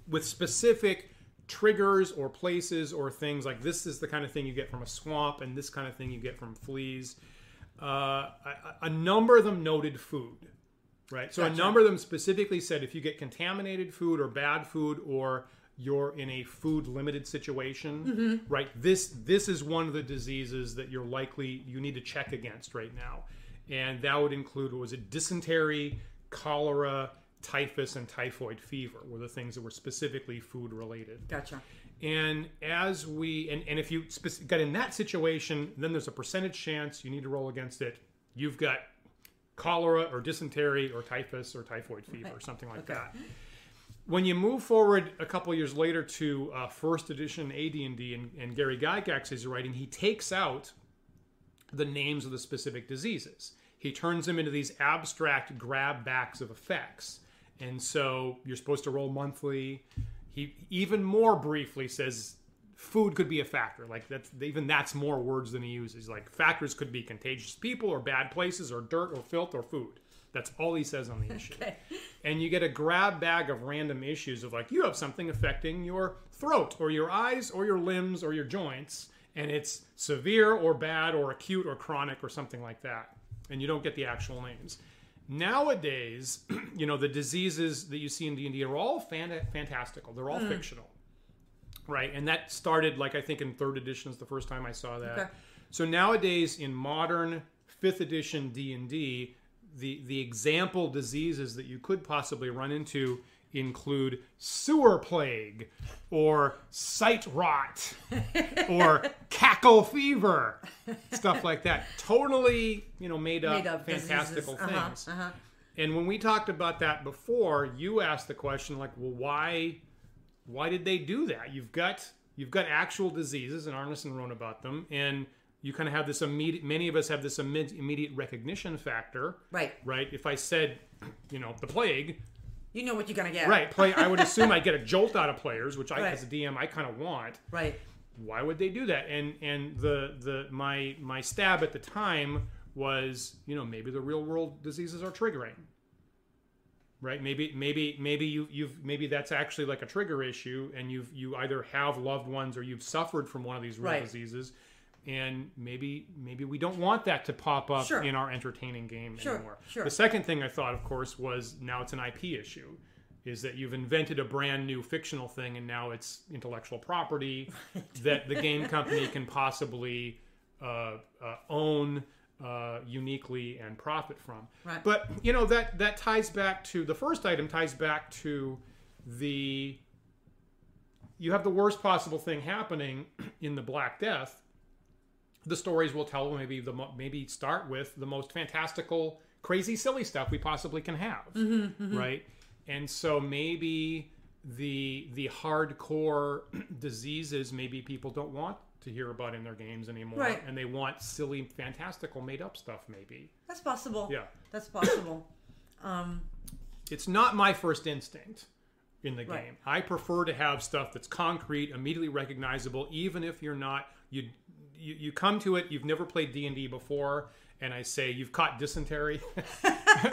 with specific triggers or places or things like this is the kind of thing you get from a swamp and this kind of thing you get from fleas. Uh, a, a number of them noted food, right? So a number of them specifically said if you get contaminated food or bad food or you're in a food limited situation, right? This this is one of the diseases that you're likely you need to check against right now, and that would include what was it dysentery, cholera, typhus, and typhoid fever were the things that were specifically food related. Gotcha. And as we and, and if you spec- got in that situation, then there's a percentage chance you need to roll against it. You've got cholera or dysentery or typhus or typhoid fever or something like Okay. that. When you move forward a couple years later to uh, first edition AD&D and, and Gary Gygax is writing, he takes out the names of the specific diseases. He turns them into these abstract grab backs of effects. And so you're supposed to roll monthly. He even more briefly says food could be a factor. Like that's even that's more words than he uses. Like factors could be contagious people or bad places or dirt or filth or food. That's all he says on the issue. Okay. And you get a grab bag of random issues of like you have something affecting your throat or your eyes or your limbs or your joints and it's severe or bad or acute or chronic or something like that. And you don't get the actual names. Nowadays, you know, the diseases that you see in D&D are all fan- fantastical. They're all mm. fictional. Right? And that started like I think in 3rd edition is the first time I saw that. Okay. So nowadays in modern 5th edition D&D, the the example diseases that you could possibly run into include sewer plague or sight rot or cackle fever stuff like that totally you know made up, Made up fantastical. Uh-huh, things uh-huh. and when we talked about that before you asked the question like well why why did they do that you've got you've got actual diseases and arneson wrote about them and you kind of have this immediate many of us have this imme- immediate recognition factor Right. right if i said you know the plague You know what you're gonna get. right play i would assume i get a jolt out of players which i Right. as a dm i kind of want Right. why would they do that and and the the my my stab at the time was you know maybe the real world diseases are triggering right maybe maybe maybe you you've maybe that's actually like a trigger issue and you've you either have loved ones or you've suffered from one of these real Right. diseases and maybe maybe we don't want that to pop up Sure. in our entertaining game Sure, anymore sure. the second thing i thought of course was now it's an ip issue is that you've invented a brand new fictional thing and now it's intellectual property that the game company can possibly uh, uh, own uh, uniquely and profit from. Right. But you know that that ties back to the first item ties back to the you have the worst possible thing happening in the Black Death. The stories we'll tell maybe the maybe start with the most fantastical, crazy, silly stuff we possibly can have, right? And so maybe the the hardcore diseases maybe people don't want to hear about in their games anymore, Right. and they want silly, fantastical, made up stuff. Maybe That's possible. Yeah. That's possible. um, it's not my first instinct in the Right. game. I prefer to have stuff that's concrete, immediately recognizable, even if you're not you you, you come to it, you've never played D and D before, and I say you've caught dysentery,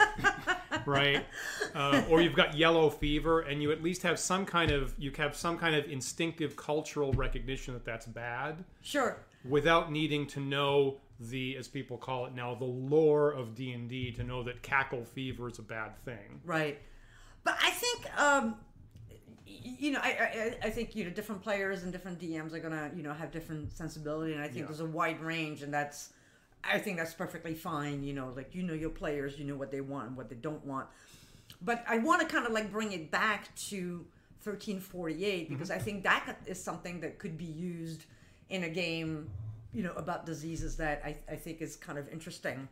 right? Uh, or you've got yellow fever, and you at least have some kind of you have some kind of instinctive cultural recognition that that's bad, sure. without needing to know the as people call it now the lore of D and D to know that cackle fever is a bad thing. Right. But I think, um, you know, I, I, I think, you know, different players and different DMs are going to, you know, have different sensibility. And I think Yeah. there's a wide range. And that's, I think that's perfectly fine. You know, like you know your players, you know what they want and what they don't want. But I want to kind of like bring it back to 1348 because Mm-hmm. I think that is something that could be used in a game, you know, about diseases that I, I think is kind of interesting.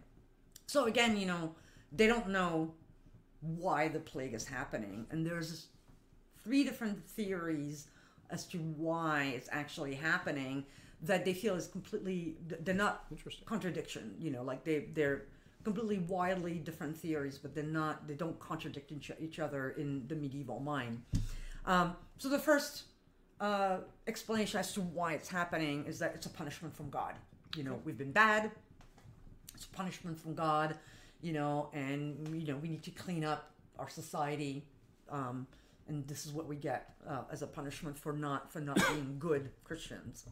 So again, you know, they don't know why the plague is happening, and there's three different theories as to why it's actually happening that they feel is completely they're not Interesting. contradiction you know like they they're completely wildly different theories but they're not they don't contradict each, each other in the medieval mind. Um, so the first uh, explanation as to why it's happening is that it's a punishment from god. You know we've been bad. It's a punishment from god you know and you know we need to clean up our society um, and this is what we get uh, as a punishment for not for not being good christians.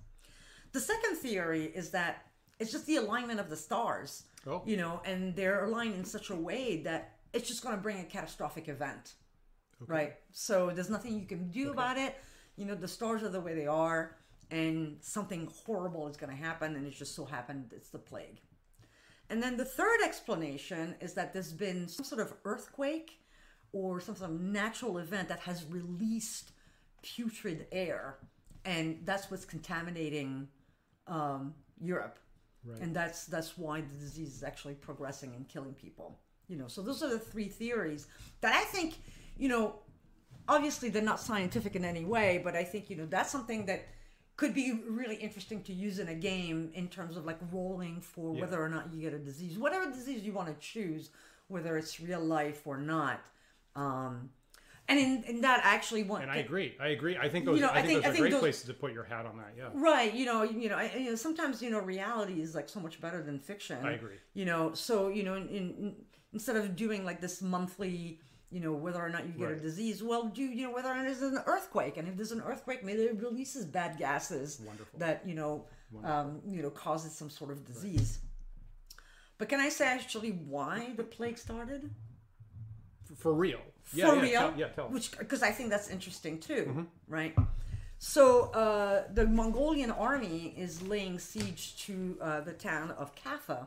The second theory is that it's just the alignment of the stars Oh. you know and they're aligned in such a way that it's just going to bring a catastrophic event right? So there's nothing you can do about it. You know the stars are the way they are and something horrible is going to happen and it just so happened it's the plague. And then the third explanation is that there's been some sort of earthquake or some sort of natural event that has released putrid air, and that's what's contaminating um, Europe. Right. And that's that's why the disease is actually progressing and killing people. You know, so those are the three theories that I think, you know, obviously they're not scientific in any way, but I think you know that's something that could be really interesting to use in a game in terms of like rolling for Yeah. whether or not you get a disease, whatever disease you want to choose, whether it's real life or not. Um, and in, in that, actually want And I agree. I agree. I think those. You know, I I think, think- those I are think great those- places to put your hat on that. Yeah. Right, you know, you know, I, you know, sometimes you know, reality is like so much better than fiction. I agree. You know, so you know, in, in, instead of doing like this monthly, you know, whether or not you get a disease, well, do you know whether or not there's an earthquake, and if there's an earthquake, maybe it releases bad gases Wonderful. that you know, um, you know, causes some sort of disease. But can I say actually why the plague started? For real. Yeah, for yeah, real. Tell, yeah. Tell. Which because I think that's interesting too, Mm-hmm. right? So uh, the Mongolian army is laying siege to uh, the town of Kaffa,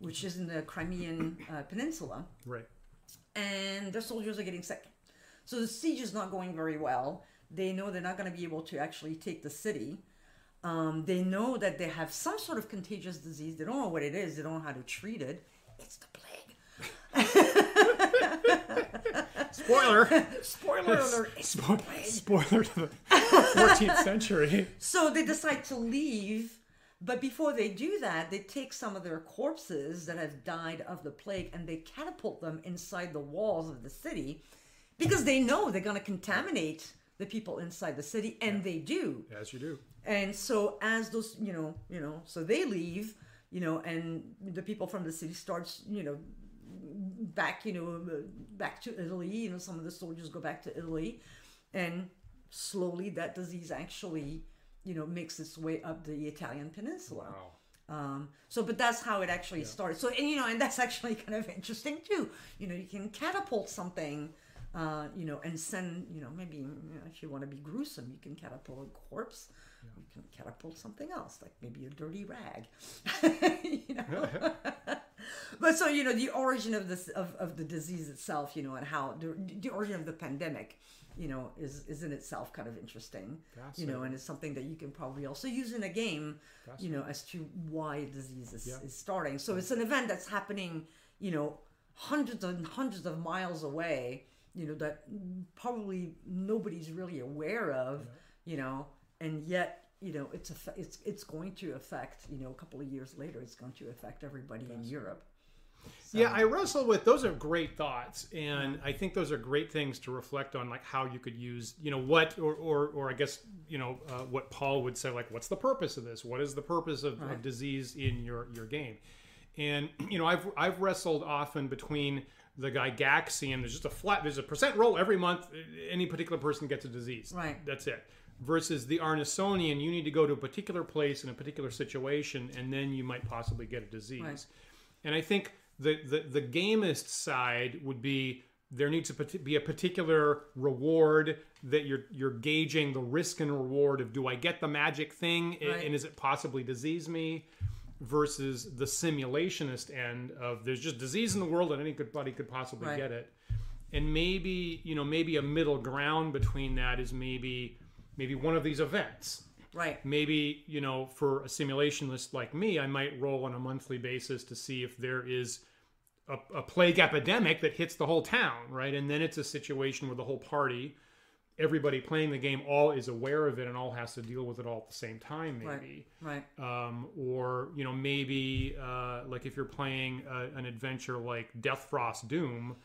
which is in the Crimean uh, Peninsula, right. and their soldiers are getting sick. So the siege is not going very well. They know they're not going to be able to actually take the city. Um, they know that they have some sort of contagious disease. They don't know what it is. They don't know how to treat it. It's the plague. Spoiler. Spoiler alert! Spo- spoiler to the 14th century. So they decide to leave, but before they do that, they take some of their corpses that have died of the plague and they catapult them inside the walls of the city because they know they're going to contaminate the people inside the city, and they do. As you do. And so as those, you know, you know, so they leave, you know, and the people from the city starts, you know, back, you know, back to Italy. You know, some of the soldiers go back to Italy, and slowly that disease actually, you know, makes its way up the Italian peninsula. Wow. Um, so, but that's how it actually started. So, and you know, and that's actually kind of interesting too. You know, you can catapult something, uh, you know, and send, you know, maybe you know, if you want to be gruesome, you can catapult a corpse. You can catapult something else, like maybe a dirty rag. you know. but so you know the origin of this of, of the disease itself, you know, and how the, the origin of the pandemic, you know, is is in itself kind of interesting. You know, and it's something that you can probably also use in a game, you know, as to why disease is, is starting. So it's an event that's happening, you know, hundreds and hundreds of miles away, you know, that probably nobody's really aware of, you know, and yet, you know, it's a, it's it's going to affect, you know, a couple of years later, it's going to affect everybody in Europe. Yeah, I wrestle with those are great thoughts, and I think those are great things to reflect on, like how you could use, you know, what or or, or I guess you know uh, what Paul would say, like what's the purpose of this? What is the purpose of, of disease in your your game? And you know, I've I've wrestled often between the Gygaxian. There's just a flat. There's a percent roll every month. Any particular person gets a disease. Right. That's it. Versus the Arnesonian, you need to go to a particular place in a particular situation, and then you might possibly get a disease. Right. And I think the, the, the gamist side would be there needs to be a particular reward that you're you're gauging the risk and reward of do I get the magic thing Right. and is it possibly disease me? versus the simulationist end of there's just disease in the world and anybody could possibly Right. get it. And maybe, you know, maybe a middle ground between that is maybe maybe one of these events. Right. Maybe, you know, for a simulationist like me, I might roll on a monthly basis to see if there is a, a plague epidemic that hits the whole town, right? And then it's a situation where the whole party, everybody playing the game, all is aware of it and all has to deal with it all at the same time, maybe. Right. Um, or you know maybe uh, like if you're playing uh, an adventure like Death Frost Doom,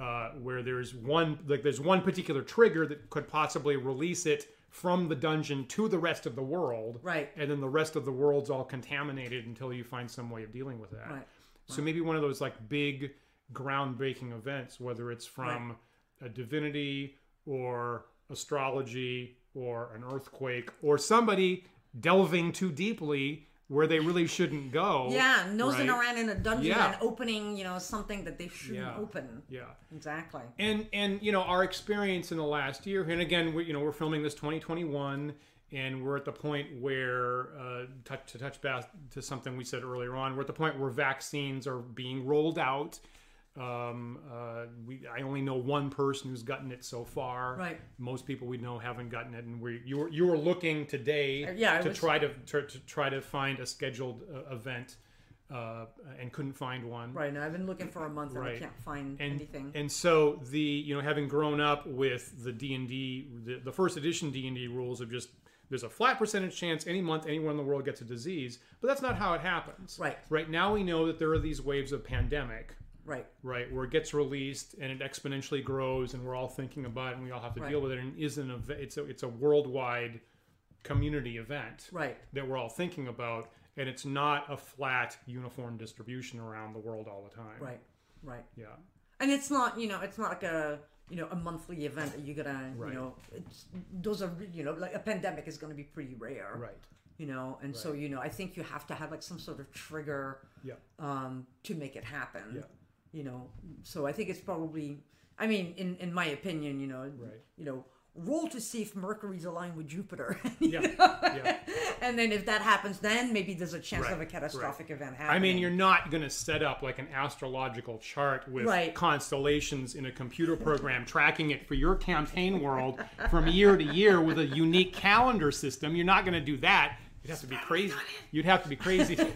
uh, where there's one like there's one particular trigger that could possibly release it from the dungeon to the rest of the world, Right. And then the rest of the world's all contaminated until you find some way of dealing with that. Right. So maybe one of those like big groundbreaking events, whether it's from a divinity or astrology or an earthquake or somebody delving too deeply where they really shouldn't go. Yeah, nosing right? around in a dungeon Yeah. and opening, you know, something that they shouldn't Yeah. open. Yeah. Exactly. and and you know our experience in the last year and again we, you know we're filming this 2021 and we're at the point where uh, touch, to touch back to something we said earlier on we're at the point where vaccines are being rolled out um, uh, we, I only know one person who's gotten it so far. Right. Most people we know haven't gotten it, and we you were you were looking today Uh, yeah, to was- try to, to to try to find a scheduled uh, event, uh, and couldn't find one. Right. Now I've been looking for a month and I can't find and anything. and so the you know having grown up with the D and D the, the first edition D and D rules of just there's a flat percentage chance any month anyone in the world gets a disease, but that's not how it happens. Right. Right now we know that there are these waves of pandemic. Right. Right, where it gets released and it exponentially grows, and we're all thinking about it, and we all have to Right. deal with it. And is an ev- it's a it's a worldwide community event Right. that we're all thinking about, and it's not a flat uniform distribution around the world all the time. Right. Right. Yeah. And it's not, you know, it's not like a, you know, a monthly event that you're gonna, Right. you know, it's those are, you know, like a pandemic is gonna be pretty rare. Right. You know, and so you know, I think you have to have like some sort of trigger Yeah. um, to make it happen. Yeah. You know, so I think it's probably. I mean, in in my opinion, you know, Right. you know, roll to see if Mercury's aligned with Jupiter, Yeah. yeah. and then if that happens, then maybe there's a chance Right, of a catastrophic event happening. I mean, you're not going to set up like an astrological chart with Right. constellations in a computer program tracking it for your campaign world from year to year with a unique calendar system. You're not going to do that. You'd have to be crazy. You'd have to be crazy.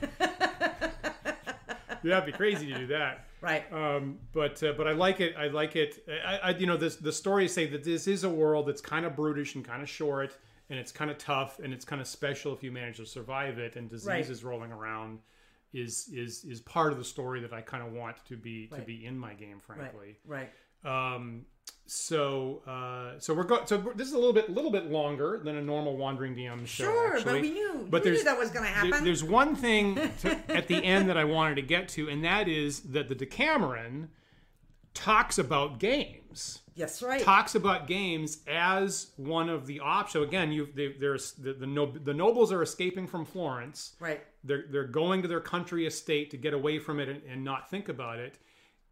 You'd have to be crazy to do that. Right. Um, but uh, but I like it. I like it. I, I you know this the stories say that this is a world that's kind of brutish and kind of short, and it's kind of tough, and it's kind of special if you manage to survive it. And diseases rolling around is is is part of the story that I kind of want to be to be in my game, frankly. right. Right. Um, so uh, so we're going. So this is a little bit little bit longer than a normal wandering DM show. Sure, but we knew- But we knew there's- that was gonna there- happen. there's one thing to, at the end that I wanted to get to, and that is that the Decameron talks about games. Yes. Right. Talks about games as one of the options. So again, you there's the the, nob- the nobles are escaping from Florence. Right. They're they're going to their country estate to get away from it and, and not think about it.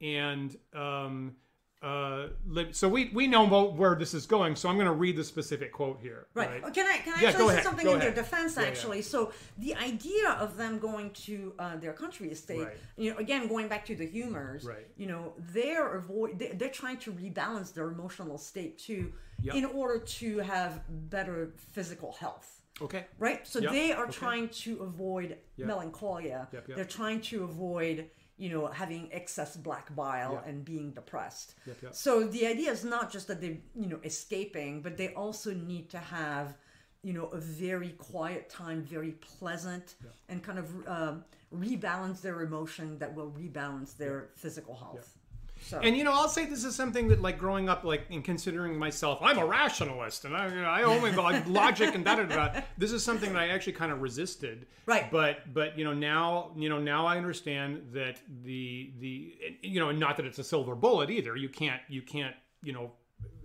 And um, uh, so we we know about where this is going. So I'm going to read the specific quote here. Right. Right. Can I can I Yeah, actually say ahead, something go in their ahead. defense? Yeah, yeah. Actually, so the idea of them going to uh, their country estate, Right. you know, again going back to the humors, Right. you know, they're avoid they- they're trying to rebalance their emotional state too, Yep. in order to have better physical health. Okay. Right. So Yep, they are okay. trying to avoid Yep. melancholia. They're trying to avoid, you know, having excess black bile Yep. and being depressed. Yep, yep. So the idea is not just that they're, you know, escaping, but they also need to have, you know, a very quiet time, very pleasant, and kind of um, rebalance their emotion that will rebalance their physical health. So And you know, I'll say this is something that, like, growing up, like, in considering myself, I'm a rationalist, and I, you know, I only like logic and da da da. This is something that I actually kind of resisted. Right. But but you know now you know now I understand that the the you know and not that it's a silver bullet either. You can't you can't you know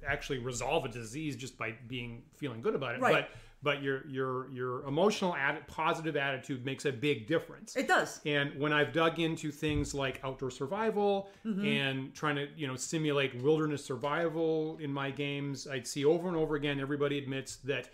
actually resolve a disease just by being feeling good about it. Right. But but your your your emotional positive attitude makes a big difference. it does. And when I've dug into things like outdoor survival Mm-hmm. and trying to, you know, simulate wilderness survival in my games, I'd see over and over again everybody admits that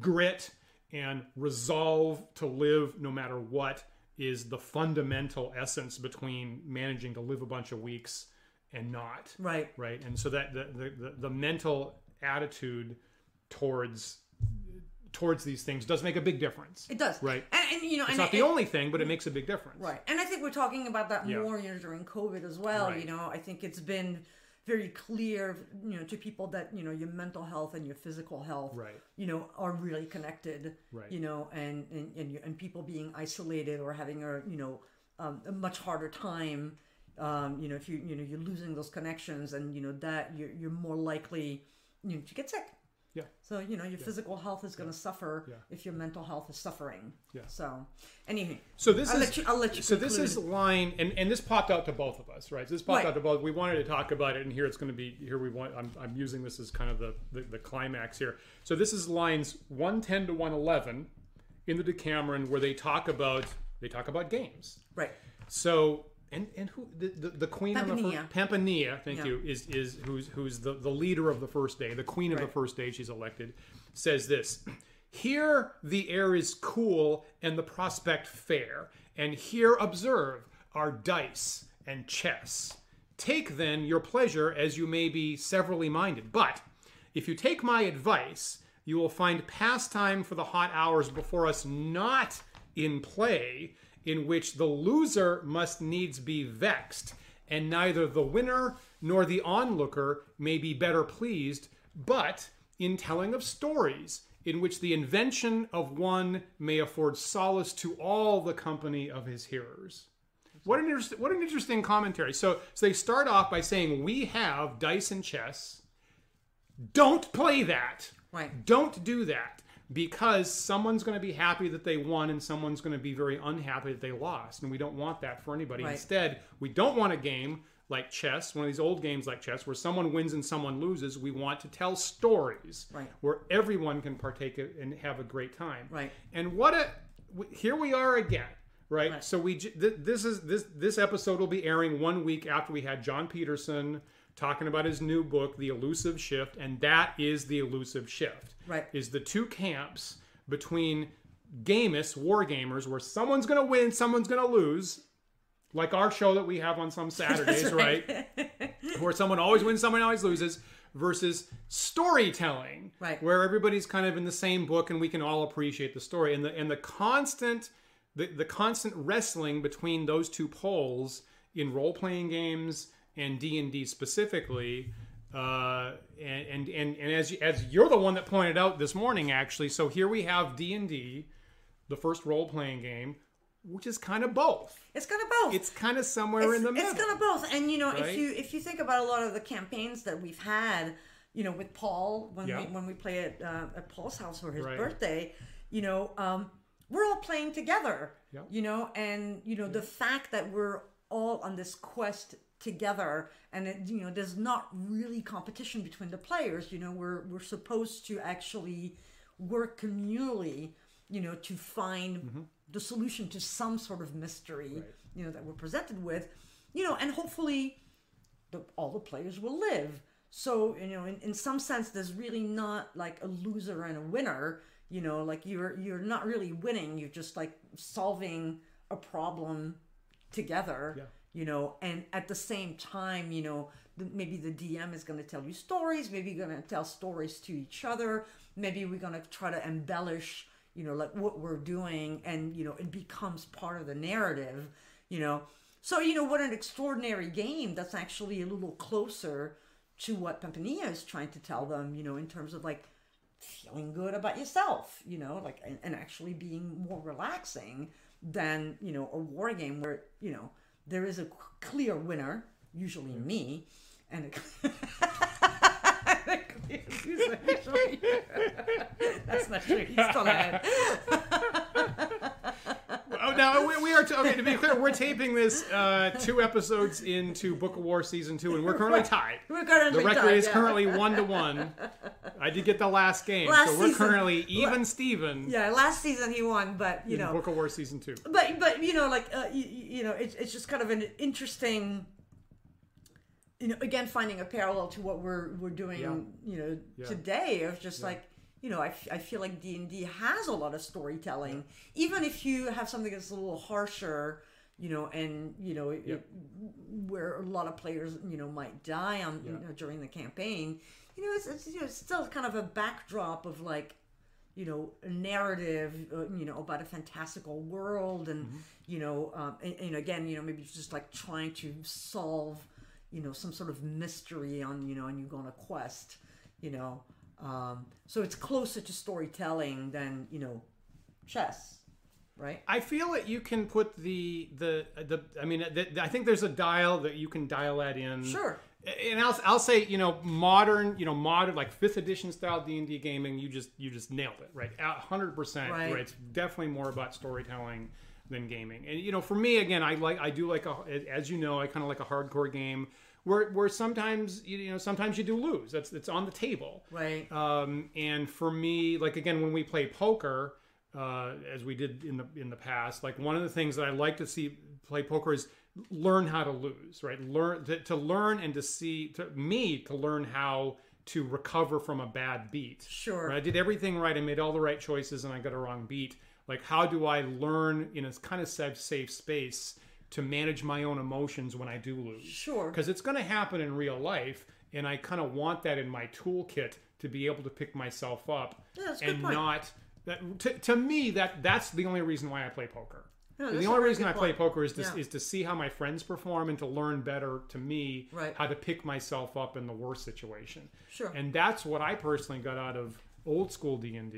grit and resolve to live no matter what is the fundamental essence between managing to live a bunch of weeks and not Right. right and so that the, the, the mental attitude towards towards these things does make a big difference It does. Right. And, and you know, it's and, not the only thing but it makes a big difference Right. And I think we're talking about that Yeah. more you know, during COVID as well. Right. You know, I think it's been very clear, you know, to people that, you know, your mental health and your physical health, Right. you know, are really connected. Right. You know, and, and, and, you- and people being isolated or having a, you know, um, a much harder time. Um, you know, if you, you know, you're losing those connections and, you know, that you're, you're more likely, you know, to get sick. Yeah So, you know, your physical health is going to suffer Yeah. if your mental health is suffering. Yeah. So, anyway. So this I'll is let you- I'll let you so this is line and, and this popped out to both of us, right? So this popped Right. out to both. We wanted to talk about it, and here it's going to be here. We want. I'm, I'm using this as kind of the, the the climax here. So this is lines 110 to 111 in the Decameron where they talk about they talk about games. Right. So and and who the the, the queen on the first Pampinea, thank Yeah. you, is is who's who's the the leader of the first day, the queen of the first day. She's elected. Says this. Here the air is cool and the prospect fair, and here observe are dice and chess. Take then your pleasure as you may be severally minded. But if you take my advice, you will find pastime for the hot hours before us not in play, in which the loser must needs be vexed, and neither the winner nor the onlooker may be better pleased, but in telling of stories, in which the invention of one may afford solace to all the company of his hearers. What an interesting, what an interesting commentary. So, so they start off by saying we have dice and chess. Don't play that. Right. Don't do that because someone's going to be happy that they won and someone's going to be very unhappy that they lost, and we don't want that for anybody. Right. Instead, we don't want a game like chess, one of these old games like chess, where someone wins and someone loses. We want to tell stories Right. where everyone can partake and have a great time. Right. And what a here we are again. Right? Right. So we this is this this episode will be airing one week after we had Jon Peterson talking about his new book, The Elusive Shift, and that is the elusive shift. Right. Is the two camps between gamists, war gamers, where someone's going to win, someone's going to lose, like our show that we have on some Saturdays, right? where someone always wins, someone always loses, versus storytelling, Right. Where everybody's kind of in the same book and we can all appreciate the story, and the and the constant the, the constant wrestling between those two poles in role playing games and D and D specifically. Uh, and, and and and as you- as you're the one that pointed out this morning, actually, so here we have D and D, the first role playing game, which is kind of both. It's kind of both. It's kind of somewhere in the middle. It's kind of both. And you know, Right? if you if you think about a lot of the campaigns that we've had, you know, with Paul when Yeah. we when we play at uh, at Paul's house for his Right. birthday, you know, um, we're all playing together. Yeah. You know, and you know the fact that we're all on this quest together and it, you know there's not really competition between the players you know we're we're supposed to actually work communally you know to find Mm-hmm. the solution to some sort of mystery you know that we're presented with you know and hopefully the, all the players will live so you know in, in some sense there's really not like a loser and a winner you know like you're you're not really winning you're just like solving a problem together Yeah. You know and at the same time you know the, maybe the dm is going to tell you stories maybe going to tell stories to each other maybe we're going to try to embellish you know like what we're doing and you know it becomes part of the narrative you know. So you know what an extraordinary game that's actually a little closer to what Pampinea is trying to tell them you know in terms of like feeling good about yourself you know like and, and actually being more relaxing than you know a war game where you know there is a clear winner usually me and a, a clear loser usually that's not true. He's still ahead now we, we are. T- okay, to be clear, we're taping this uh, two episodes into Book of War season two, and we're currently tied. We're currently the record tied, is yeah. currently one to one. I did get the last game, Last so we're season. currently even Steven yeah last season he won but you in know Book of War season two. but but you know like uh, you, you know it's, it's just kind of an interesting you know again finding a parallel to what we're we're doing Yeah. you know Yeah. today of just like you know, I, f- I feel like D and D has a lot of storytelling, even if you have something that's a little harsher, you know, and you know, it, it- where a lot of players, you know, might die on you know, during the campaign. You know, it's, it's you know, it's still kind of a backdrop of like you know, a narrative, uh, you know, about a fantastical world, and you know, um, and, and again, you know, maybe just like trying to solve, you know, some sort of mystery on, you know, and you go on a quest, you know, um, so it's closer to storytelling than you know, chess, right? I feel that you can put the the the. I mean, the, I think there's a dial that you can dial that in. Sure. And I'll, I'll say you know modern you know modern like fifth edition style D and D gaming you just you just nailed it right hundred percent Right. right it's definitely more about storytelling than gaming and you know for me again I like I do like a as you know I kind of like a hardcore game where where sometimes you know sometimes you do lose that's it's on the table Right. um, and for me, like again, when we play poker, uh, as we did in the in the past, like one of the things that I like to see play poker is learn how to lose, right? Learn to, to learn and to see to me to learn how to recover from a bad beat. Sure. Right? I did everything right. I made all the right choices, and I got a wrong beat. Like, how do I learn in a kind of safe, safe space to manage my own emotions when I do lose? Sure. because it's going to happen in real life and i kind of want that in my toolkit to be able to pick myself up Yeah, that's a good and not that to, to me that that's the only reason why i play poker No, the only reason i play point. poker is to, Yeah. is to see how my friends perform and to learn better to me Right. how to pick myself up in the worst situation Sure. and that's what i personally got out of old school d&d and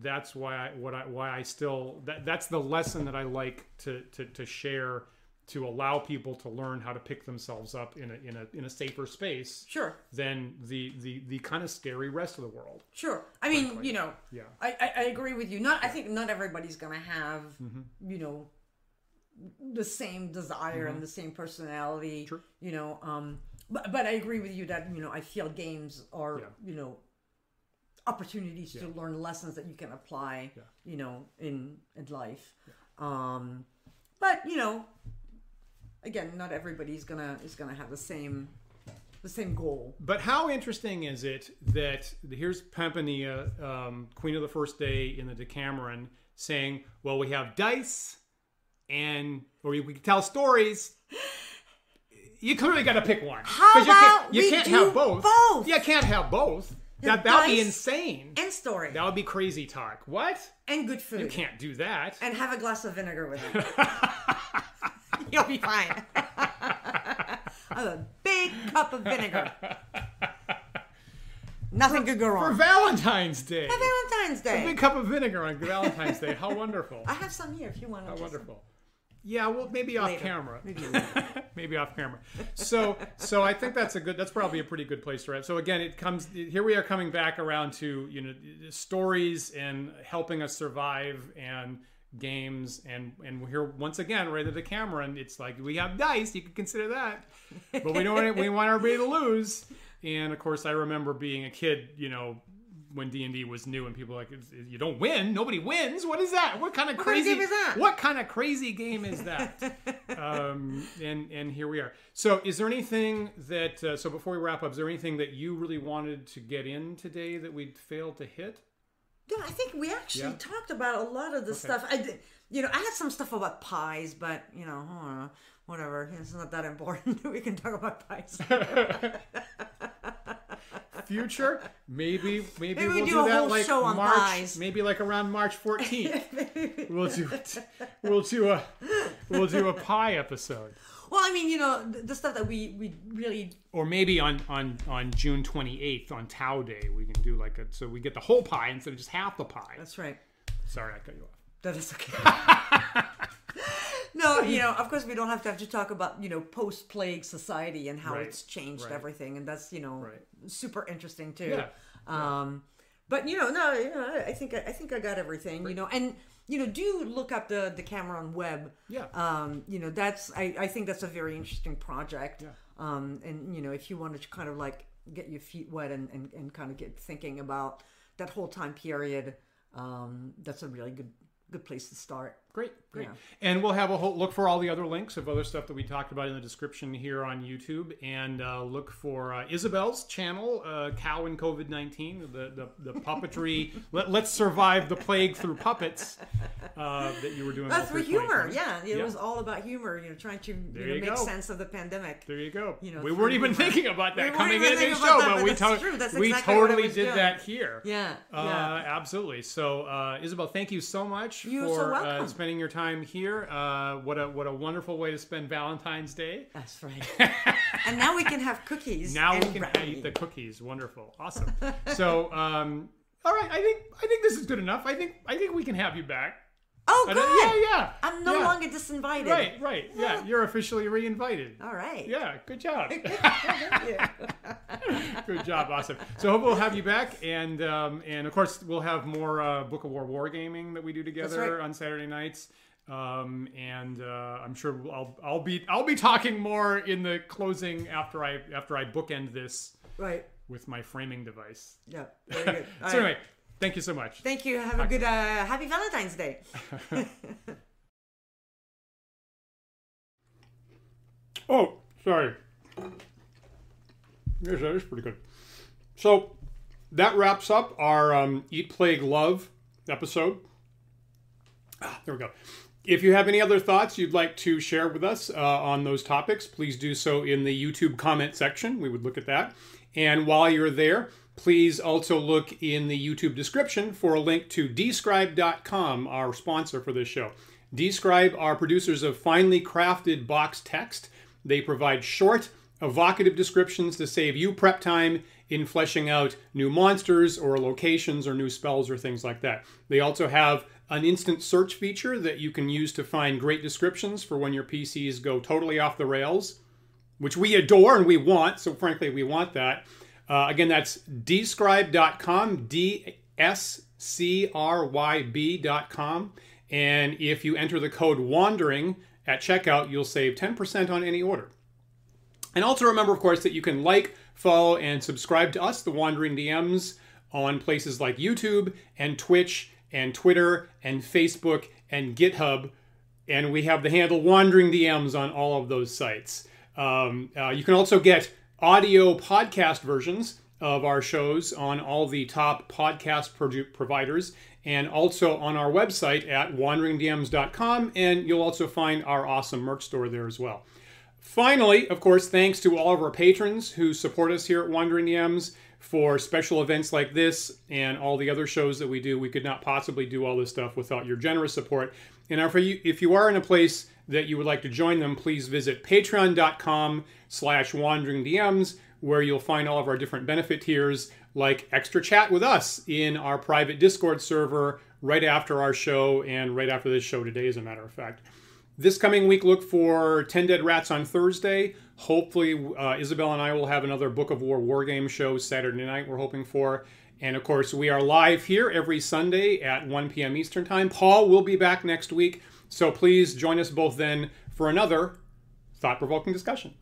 that's why I, what I why I still that that's the lesson that I like to to, to share to allow people to learn how to pick themselves up in a in a in a safer space Sure. than the the the kind of scary rest of the world. Sure. I mean, you know, Yeah. I, I, I agree with you. Not, I think not everybody's gonna have, Mm-hmm. you know, the same desire and the same personality. Sure. You know, um, but but I agree with you that you know I feel games are Yeah. you know opportunities to learn lessons that you can apply. You know, in in life. Um, but you know, again, not everybody's gonna is gonna have the same the same goal. But how interesting is it that here's Pampinea, um, Queen of the First Day in the Decameron, saying, "Well, we have dice, and or we can tell stories." You clearly got to pick one. How 'Cause you can't, about you we can't do have both? both? You can't have both. That that'd be insane. And story. That would be crazy talk. What? and good food. You can't do that. and have a glass of vinegar with it. You'll be fine. have a big cup of vinegar. Nothing could go wrong. For. Valentine's Day. For Valentine's Day. A big cup of vinegar on Valentine's Day. How wonderful. I have some here if you want to. How wonderful. Yeah, well, maybe off Later. camera. Maybe maybe off camera. So, so I think that's a good. That's probably a pretty good place to wrap. So again, it comes. Here we are coming back around to you know stories and helping us survive and games and and we're here once again right at the camera and it's like we have dice you could consider that but we don't want we want everybody to lose and of course i remember being a kid you know when d&d was new and people were like you don't win nobody wins what is that what kind of What kind of crazy game is that?" what kind of crazy game is that um, and and here we are. So, is there anything that uh, so before we wrap up, is there anything that you really wanted to get in today that we failed to hit? No, I think we actually Yeah. talked about a lot of the stuff. I did, you know, I had some stuff about pies, but you know, know, whatever. It's not that important. we can talk about pies. Future, maybe maybe, Maybe we we'll do do, a that whole like show on March, pies. maybe like around March fourteenth. we'll do it. We'll do a we'll do a pie episode, well, I mean, you know, the, the stuff that we we really or maybe on on on June twenty eighth on Tau Day we can do like a so we get the whole pie instead of just half the pie. That's right. Sorry, I cut you off. That is okay. no, you know, of course, we don't have to have to talk about you know post plague society and how Right, it's changed right. everything, and that's you know Right. super interesting too. Yeah, Um, but you know, no, you know, I- think I think I got everything. You know, and you know, do look up the Decameron Web. Yeah. Um, you know, that's I I think that's a very interesting project. Yeah. Um, and you know, if you wanted to kind of like get your feet wet and and, and kind of get thinking about that whole time period, um, that's a really good good place to start. Great, great. Yeah. And we'll have a whole look for all the other links of other stuff that we talked about in the description here on YouTube, and uh, look for uh, Isabel's channel, uh, Cow and COVID nineteen, the the, the puppetry. let, let's survive the plague through puppets uh, that you were doing. That's for through humor. Yeah, it Yeah. was all about humor. You know, trying to you know, you make go. sense of the pandemic. There you go. You know, we weren't even humor. thinking about that We coming into the show, that, but we, that's to- true. That's we exactly totally did doing. that here. Yeah, Uh, yeah. absolutely. So, uh, Isabel, thank you so much You're for so uh, welcome. Spending your time here. Uh, what a what a wonderful way to spend Valentine's Day. That's right. and now we can have cookies. Now and we can brownie. eat the cookies. Wonderful, awesome. so, um, all right, I think I think this is good enough. I think I think we can have you back. Oh, good. yeah, yeah. I'm no yeah. longer disinvited. Right, right. Yeah, you're officially re-invited. All right. Yeah, good job. Good job, awesome. So hope we'll have you back, and um, and of course we'll have more uh, Book of War wargaming that we do together right. on Saturday nights. Um, and uh, I'm sure I'll I'll be I'll be talking more in the closing after I after I bookend this Right. with my framing device. Yeah. Very good. All so right. anyway, thank you so much. Thank you. Have a good, uh, happy Valentine's Day. Oh, sorry. Yes, that is pretty good. So that wraps up our um, Eat, Plague, Love episode. Ah, there we go. If you have any other thoughts you'd like to share with us uh, on those topics, please do so in the YouTube comment section. We would look at that. And while you're there, please also look in the YouTube description for a link to dscryb.com, our sponsor for this show. Dscryb are producers of finely crafted box text. They provide short, evocative descriptions to save you prep time in fleshing out new monsters or locations or new spells or things like that. They also have an instant search feature that you can use to find great descriptions for when your PCs go totally off the rails, which we adore and we want. So, frankly, we want that. Uh, again, that's dscryb.com, D S C R Y B.com. And if you enter the code WANDERING at checkout, you'll save 10% on any order. And also remember, of course, that you can like, follow, and subscribe to us, the Wandering DMs, on places like YouTube and Twitch and Twitter and Facebook and GitHub. And we have the handle Wandering DMs on all of those sites. Um, uh, you can also get audio podcast versions of our shows on all the top podcast providers and also on our website at wanderingdms.com. And you'll also find our awesome merch store there as well. Finally, of course, thanks to all of our patrons who support us here at Wandering DMs for special events like this and all the other shows that we do. We could not possibly do all this stuff without your generous support. And if you, if you are in a place that you would like to join them, please visit patreon.com slash wandering DMs, where you'll find all of our different benefit tiers, like extra chat with us in our private Discord server right after our show and right after this show today, as a matter of fact. This coming week, look for 10 Dead Rats on Thursday. Hopefully, uh, Isabel and I will have another Book of War Wargame show Saturday night, we're hoping for. And of course, we are live here every Sunday at 1 p.m. Eastern Time. Paul will be back next week, so please join us both then for another thought provoking discussion.